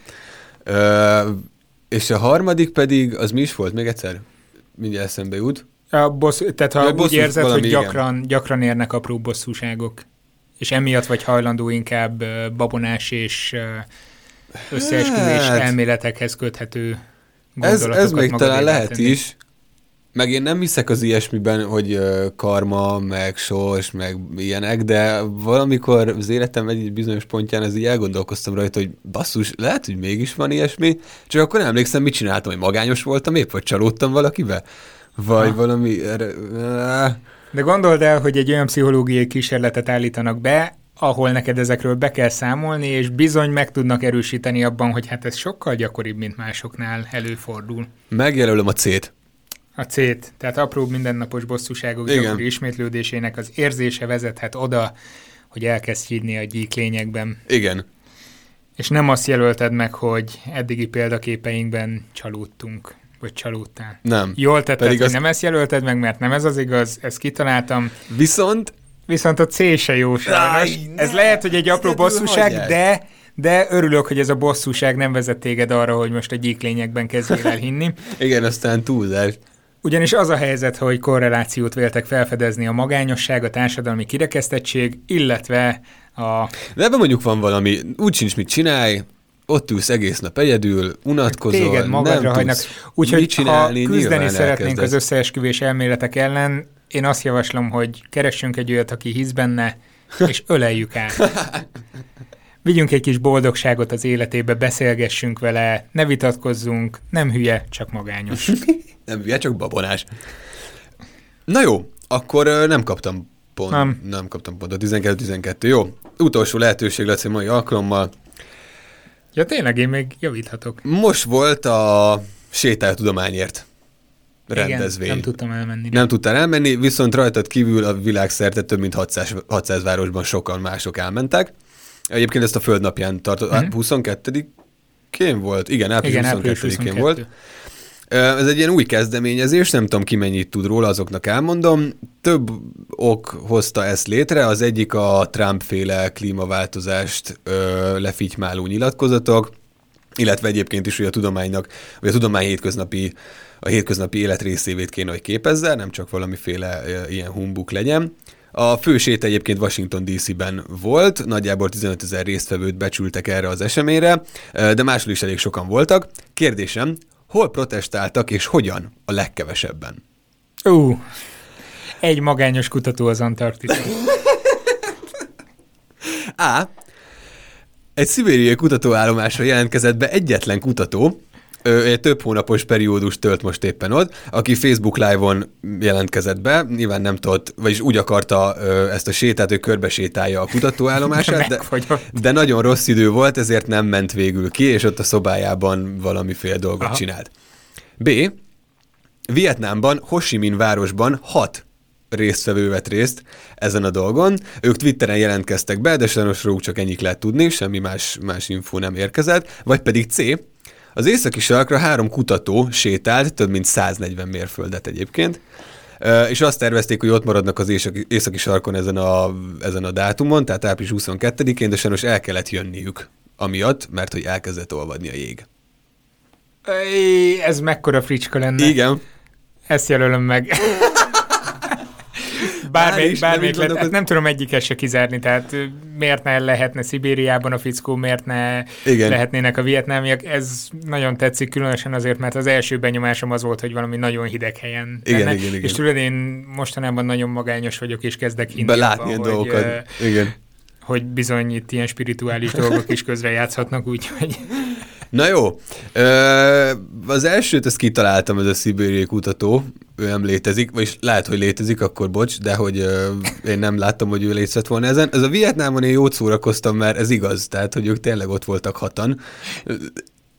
Ö, és a harmadik pedig, az mi is volt még egyszer? Mindjárt eszembe jut. A bossz, tehát ha Ja, úgy érzed, hogy igen. gyakran, gyakran érnek apró bosszúságok, és emiatt vagy hajlandó inkább babonás és összeesküvés Hát. elméletekhez köthető Ez, gondolatokat ez még magadévá talán lehet tenni. is. Meg én nem hiszek az ilyesmiben, hogy karma, meg sors, meg ilyenek, de valamikor az életem egy bizonyos pontján ez így elgondolkoztam rajta, hogy basszus, lehet, hogy mégis van ilyesmi, csak akkor nem emlékszem, mit csináltam, hogy magányos voltam épp, vagy csalódtam valakibe? Vagy Ha. valami... erre- Á, De gondold el, hogy egy olyan pszichológiai kísérletet állítanak be, ahol neked ezekről be kell számolni, és bizony meg tudnak erősíteni abban, hogy hát ez sokkal gyakoribb, mint másoknál előfordul. Megjelölöm a C-t. A C-t, tehát apró mindennapos bosszúságok gyakori ismétlődésének az érzése vezethet oda, hogy elkezd hinni a gyík lényekben. Igen. És nem azt jelölted meg, hogy eddigi példaképeinkben csalódtunk, vagy csalódtál. Nem. Jól tetted, Pedig hogy az- nem ezt jelölted meg, mert nem ez az igaz, ezt kitaláltam, Viszont viszont a C se jó sajnos. Ez ne! lehet, hogy egy apró bosszúság, hagyják. de de örülök, hogy ez a bosszúság nem vezet téged arra, hogy most a gyík lényekben kezdjél el hinni. igen, aztán túlzás. Ugyanis az a helyzet, hogy korrelációt véltek felfedezni a magányosság, a társadalmi kirekesztettség, illetve a De ebben mondjuk van valami, úgy sincs mit csinálj, ott ülsz egész nap egyedül, unatkozol, téged magadra nem hagynak. Úgyhogy ha küzdeni szeretnénk elkezdesz. az összeesküvés elméletek ellen, én azt javaslom, hogy keressünk egy olyat, aki hisz benne, és öleljük át. [laughs] Vigyünk egy kis boldogságot az életébe, beszélgessünk vele, ne vitatkozzunk, nem hülye, csak magányos. [laughs] Nem, ugye csak babonás. Na jó, akkor nem kaptam pont. Nem. nem kaptam pontot. 12-12. Jó. Utolsó lehetőség lesz egy mai alkalommal. Ja tényleg, én még javíthatok. Most volt a sétálj a tudományért. rendezvény. Igen, nem tudtam elmenni. Nem tudtál elmenni, viszont rajtad kívül a világszerte több mint 600, 600 városban sokan mások elmentek. Egyébként ezt a földnapján tartott, mm-hmm. 22-én volt? Igen, április Igen, 22-én volt. Ez egy ilyen új kezdeményezés, nem tudom ki mennyit tud róla, azoknak elmondom. Több ok hozta ezt létre, az egyik a Trump-féle klímaváltozást ö, lefitymáló nyilatkozatok, illetve egyébként is, hogy a tudománynak, vagy a tudomány hétköznapi, a hétköznapi élet részévét kéne, hogy képezze, nem csak valamiféle ilyen humbuk legyen. A fő sét egyébként Washington DC-ben volt, nagyjából 15 ezer résztvevőt becsültek erre az eseményre, de máshol is elég sokan voltak. Kérdésem, hol protestáltak és hogyan a legkevesebben? Ú, uh, egy magányos kutató az Antarktisz. [laughs] A. Egy szibériai kutatóállomásra jelentkezett be egyetlen kutató, egy több hónapos periódus tölt most éppen ott, aki Facebook Live-on jelentkezett be, nyilván nem tudott, vagyis úgy akarta ö, ezt a sétát, hogy körbesétálja a kutatóállomását, de, de nagyon rossz idő volt, ezért nem ment végül ki, és ott a szobájában valamiféle dolgot Aha. csinált. B. Vietnámban, Ho Chi Minh városban hat résztvevő vett részt ezen a dolgon. Ők Twitteren jelentkeztek be, de sajnos róluk csak ennyit lehet tudni, semmi más, más info nem érkezett. Vagy pedig C. Az északi sarkra három kutató sétált, több mint 140 mérföldet egyébként, és azt tervezték, hogy ott maradnak az északi, északi sarkon ezen a, ezen a dátumon, tehát április 22-én, de sajnos el kellett jönniük amiatt, mert hogy elkezdett olvadni a jég. Ez mekkora fricska lenne. Igen. Ezt jelölöm meg. [laughs] bármelyik, bármelyik nem, lett, nem tudom egyiket se kizárni, tehát miért ne lehetne Szibériában a fickó, miért ne igen. lehetnének a vietnámiak, ez nagyon tetszik, különösen azért, mert az első benyomásom az volt, hogy valami nagyon hideg helyen igen, igen, igen, igen. És tudod, én mostanában nagyon magányos vagyok, és kezdek hinni látni a dolgokat. Igen. hogy bizony itt ilyen spirituális dolgok is közre játszhatnak, úgyhogy... Na jó, az elsőt ezt kitaláltam, ez a szibériai kutató, ő nem létezik, vagyis lehet, hogy létezik, akkor bocs, de hogy én nem láttam, hogy ő létezett volna ezen. Ez a Vietnámon én jót szórakoztam, mert ez igaz, tehát hogy ők tényleg ott voltak hatan.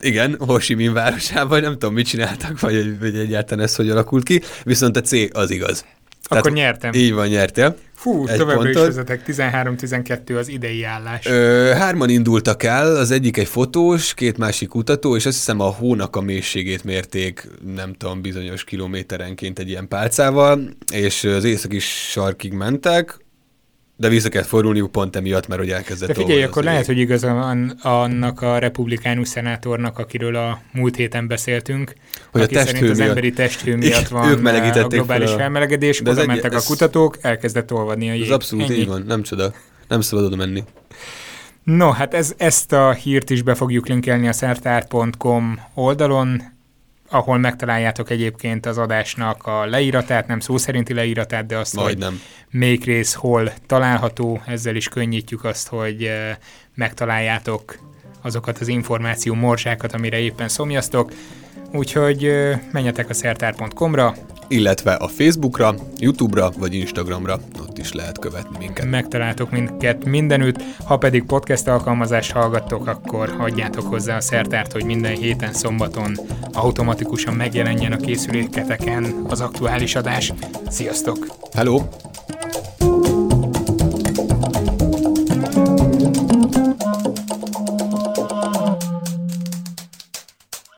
Igen, Ho Chi Minh városában, nem tudom, mit csináltak, vagy, vagy egyáltalán ez hogy alakult ki, viszont a C az igaz. Akkor Tehát, nyertem. Így van, nyertél. Fú, egy továbbra is vezetek, 13-12 az idei állás. Ö, hárman indultak el, az egyik egy fotós, két másik kutató, és azt hiszem a hónak a mélységét mérték, nem tudom, bizonyos kilométerenként egy ilyen pálcával, és az északi sarkig mentek, de vissza kellett fordulniuk pont emiatt, mert hogy elkezdett De figyelj, akkor lehet, hogy igaza van annak a republikánus szenátornak, akiről a múlt héten beszéltünk, hogy aki a testhő az emberi testhő miatt van ők a globális a... felmelegedés, de oda egy, mentek ez... a kutatók, elkezdett olvadni a jég. Ez abszolút Ennyi. így van, nem csoda. Nem szabad oda menni. No, hát ez, ezt a hírt is be fogjuk linkelni a szertár.com oldalon, ahol megtaláljátok egyébként az adásnak a leíratát, nem szó szerinti leíratát, de azt, Majd hogy nem. melyik rész hol található, ezzel is könnyítjük azt, hogy eh, megtaláljátok azokat az információ morzsákat, amire éppen szomjaztok. Úgyhogy menjetek a szertár.com-ra, illetve a Facebookra, YouTube-ra vagy Instagramra, ott is lehet követni minket. Megtaláltok minket mindenütt, ha pedig podcast alkalmazást hallgattok, akkor hagyjátok hozzá a szertárt, hogy minden héten szombaton automatikusan megjelenjen a készüléketeken az aktuális adás. Sziasztok! Hello!